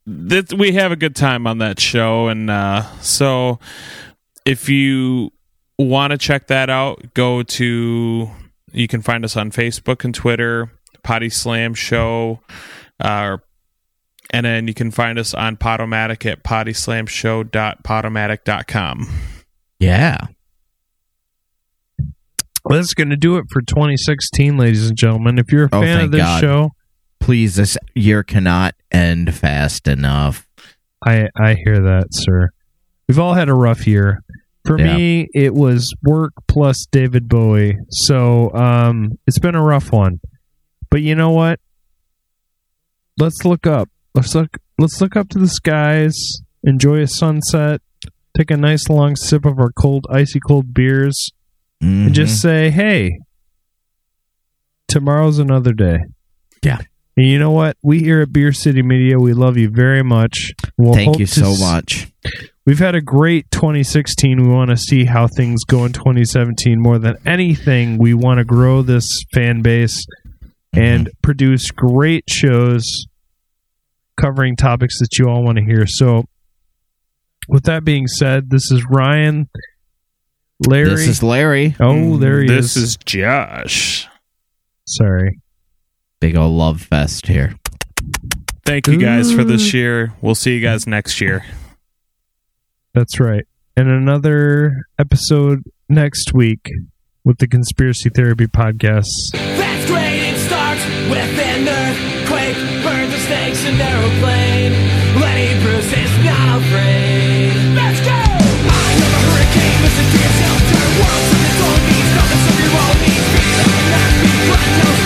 that we have a good time on that show and uh so if you want to check that out go to you can find us on facebook and twitter potty slam show uh and then you can find us on podomatic at pottyslamshow.podomatic.com Yeah. Well, that's going to do it for 2016, ladies and gentlemen. If you're a Oh, fan of this God. show, Please, this year cannot end fast enough. I I hear that, sir. We've all had a rough year. For Yeah. me, it was work plus David Bowie. So, um, it's been a rough one. But you know what? Let's look up. Let's look. Let's look up to the skies. Enjoy a sunset. Take a nice long sip of our cold, icy cold beers, Mhm. and just say, "Hey, tomorrow's another day. Yeah. And you know what? We here at Beer City Media, we love you very much. We'll Thank you so s- much. We've had a great 2016. We want to see how things go in 2017. More than anything, we want to grow this fan base and produce great shows covering topics that you all want to hear. So, with that being said, this is Ryan, Larry. This is Larry. oh, mm, there he This is. This is Josh. Sorry. Big old love fest here. Thank you guys for this year. We'll see you guys next year. That's right. And another episode next week with the Conspiracy Therapy Podcast. That's great, it starts with an earthquake, burns the snakes in aeroplane. No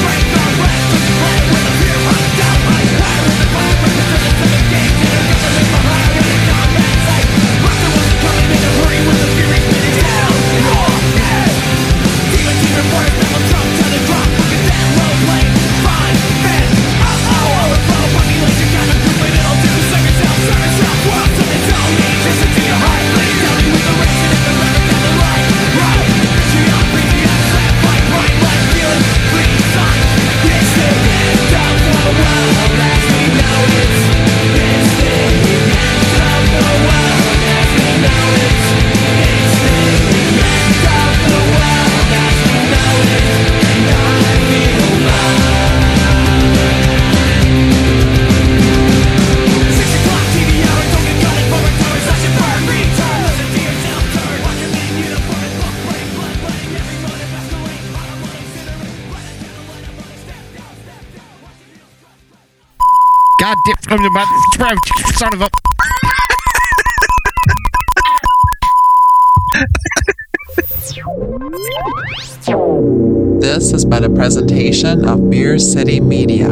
wheels God damn, son of a. This has been a presentation of Beer City Media.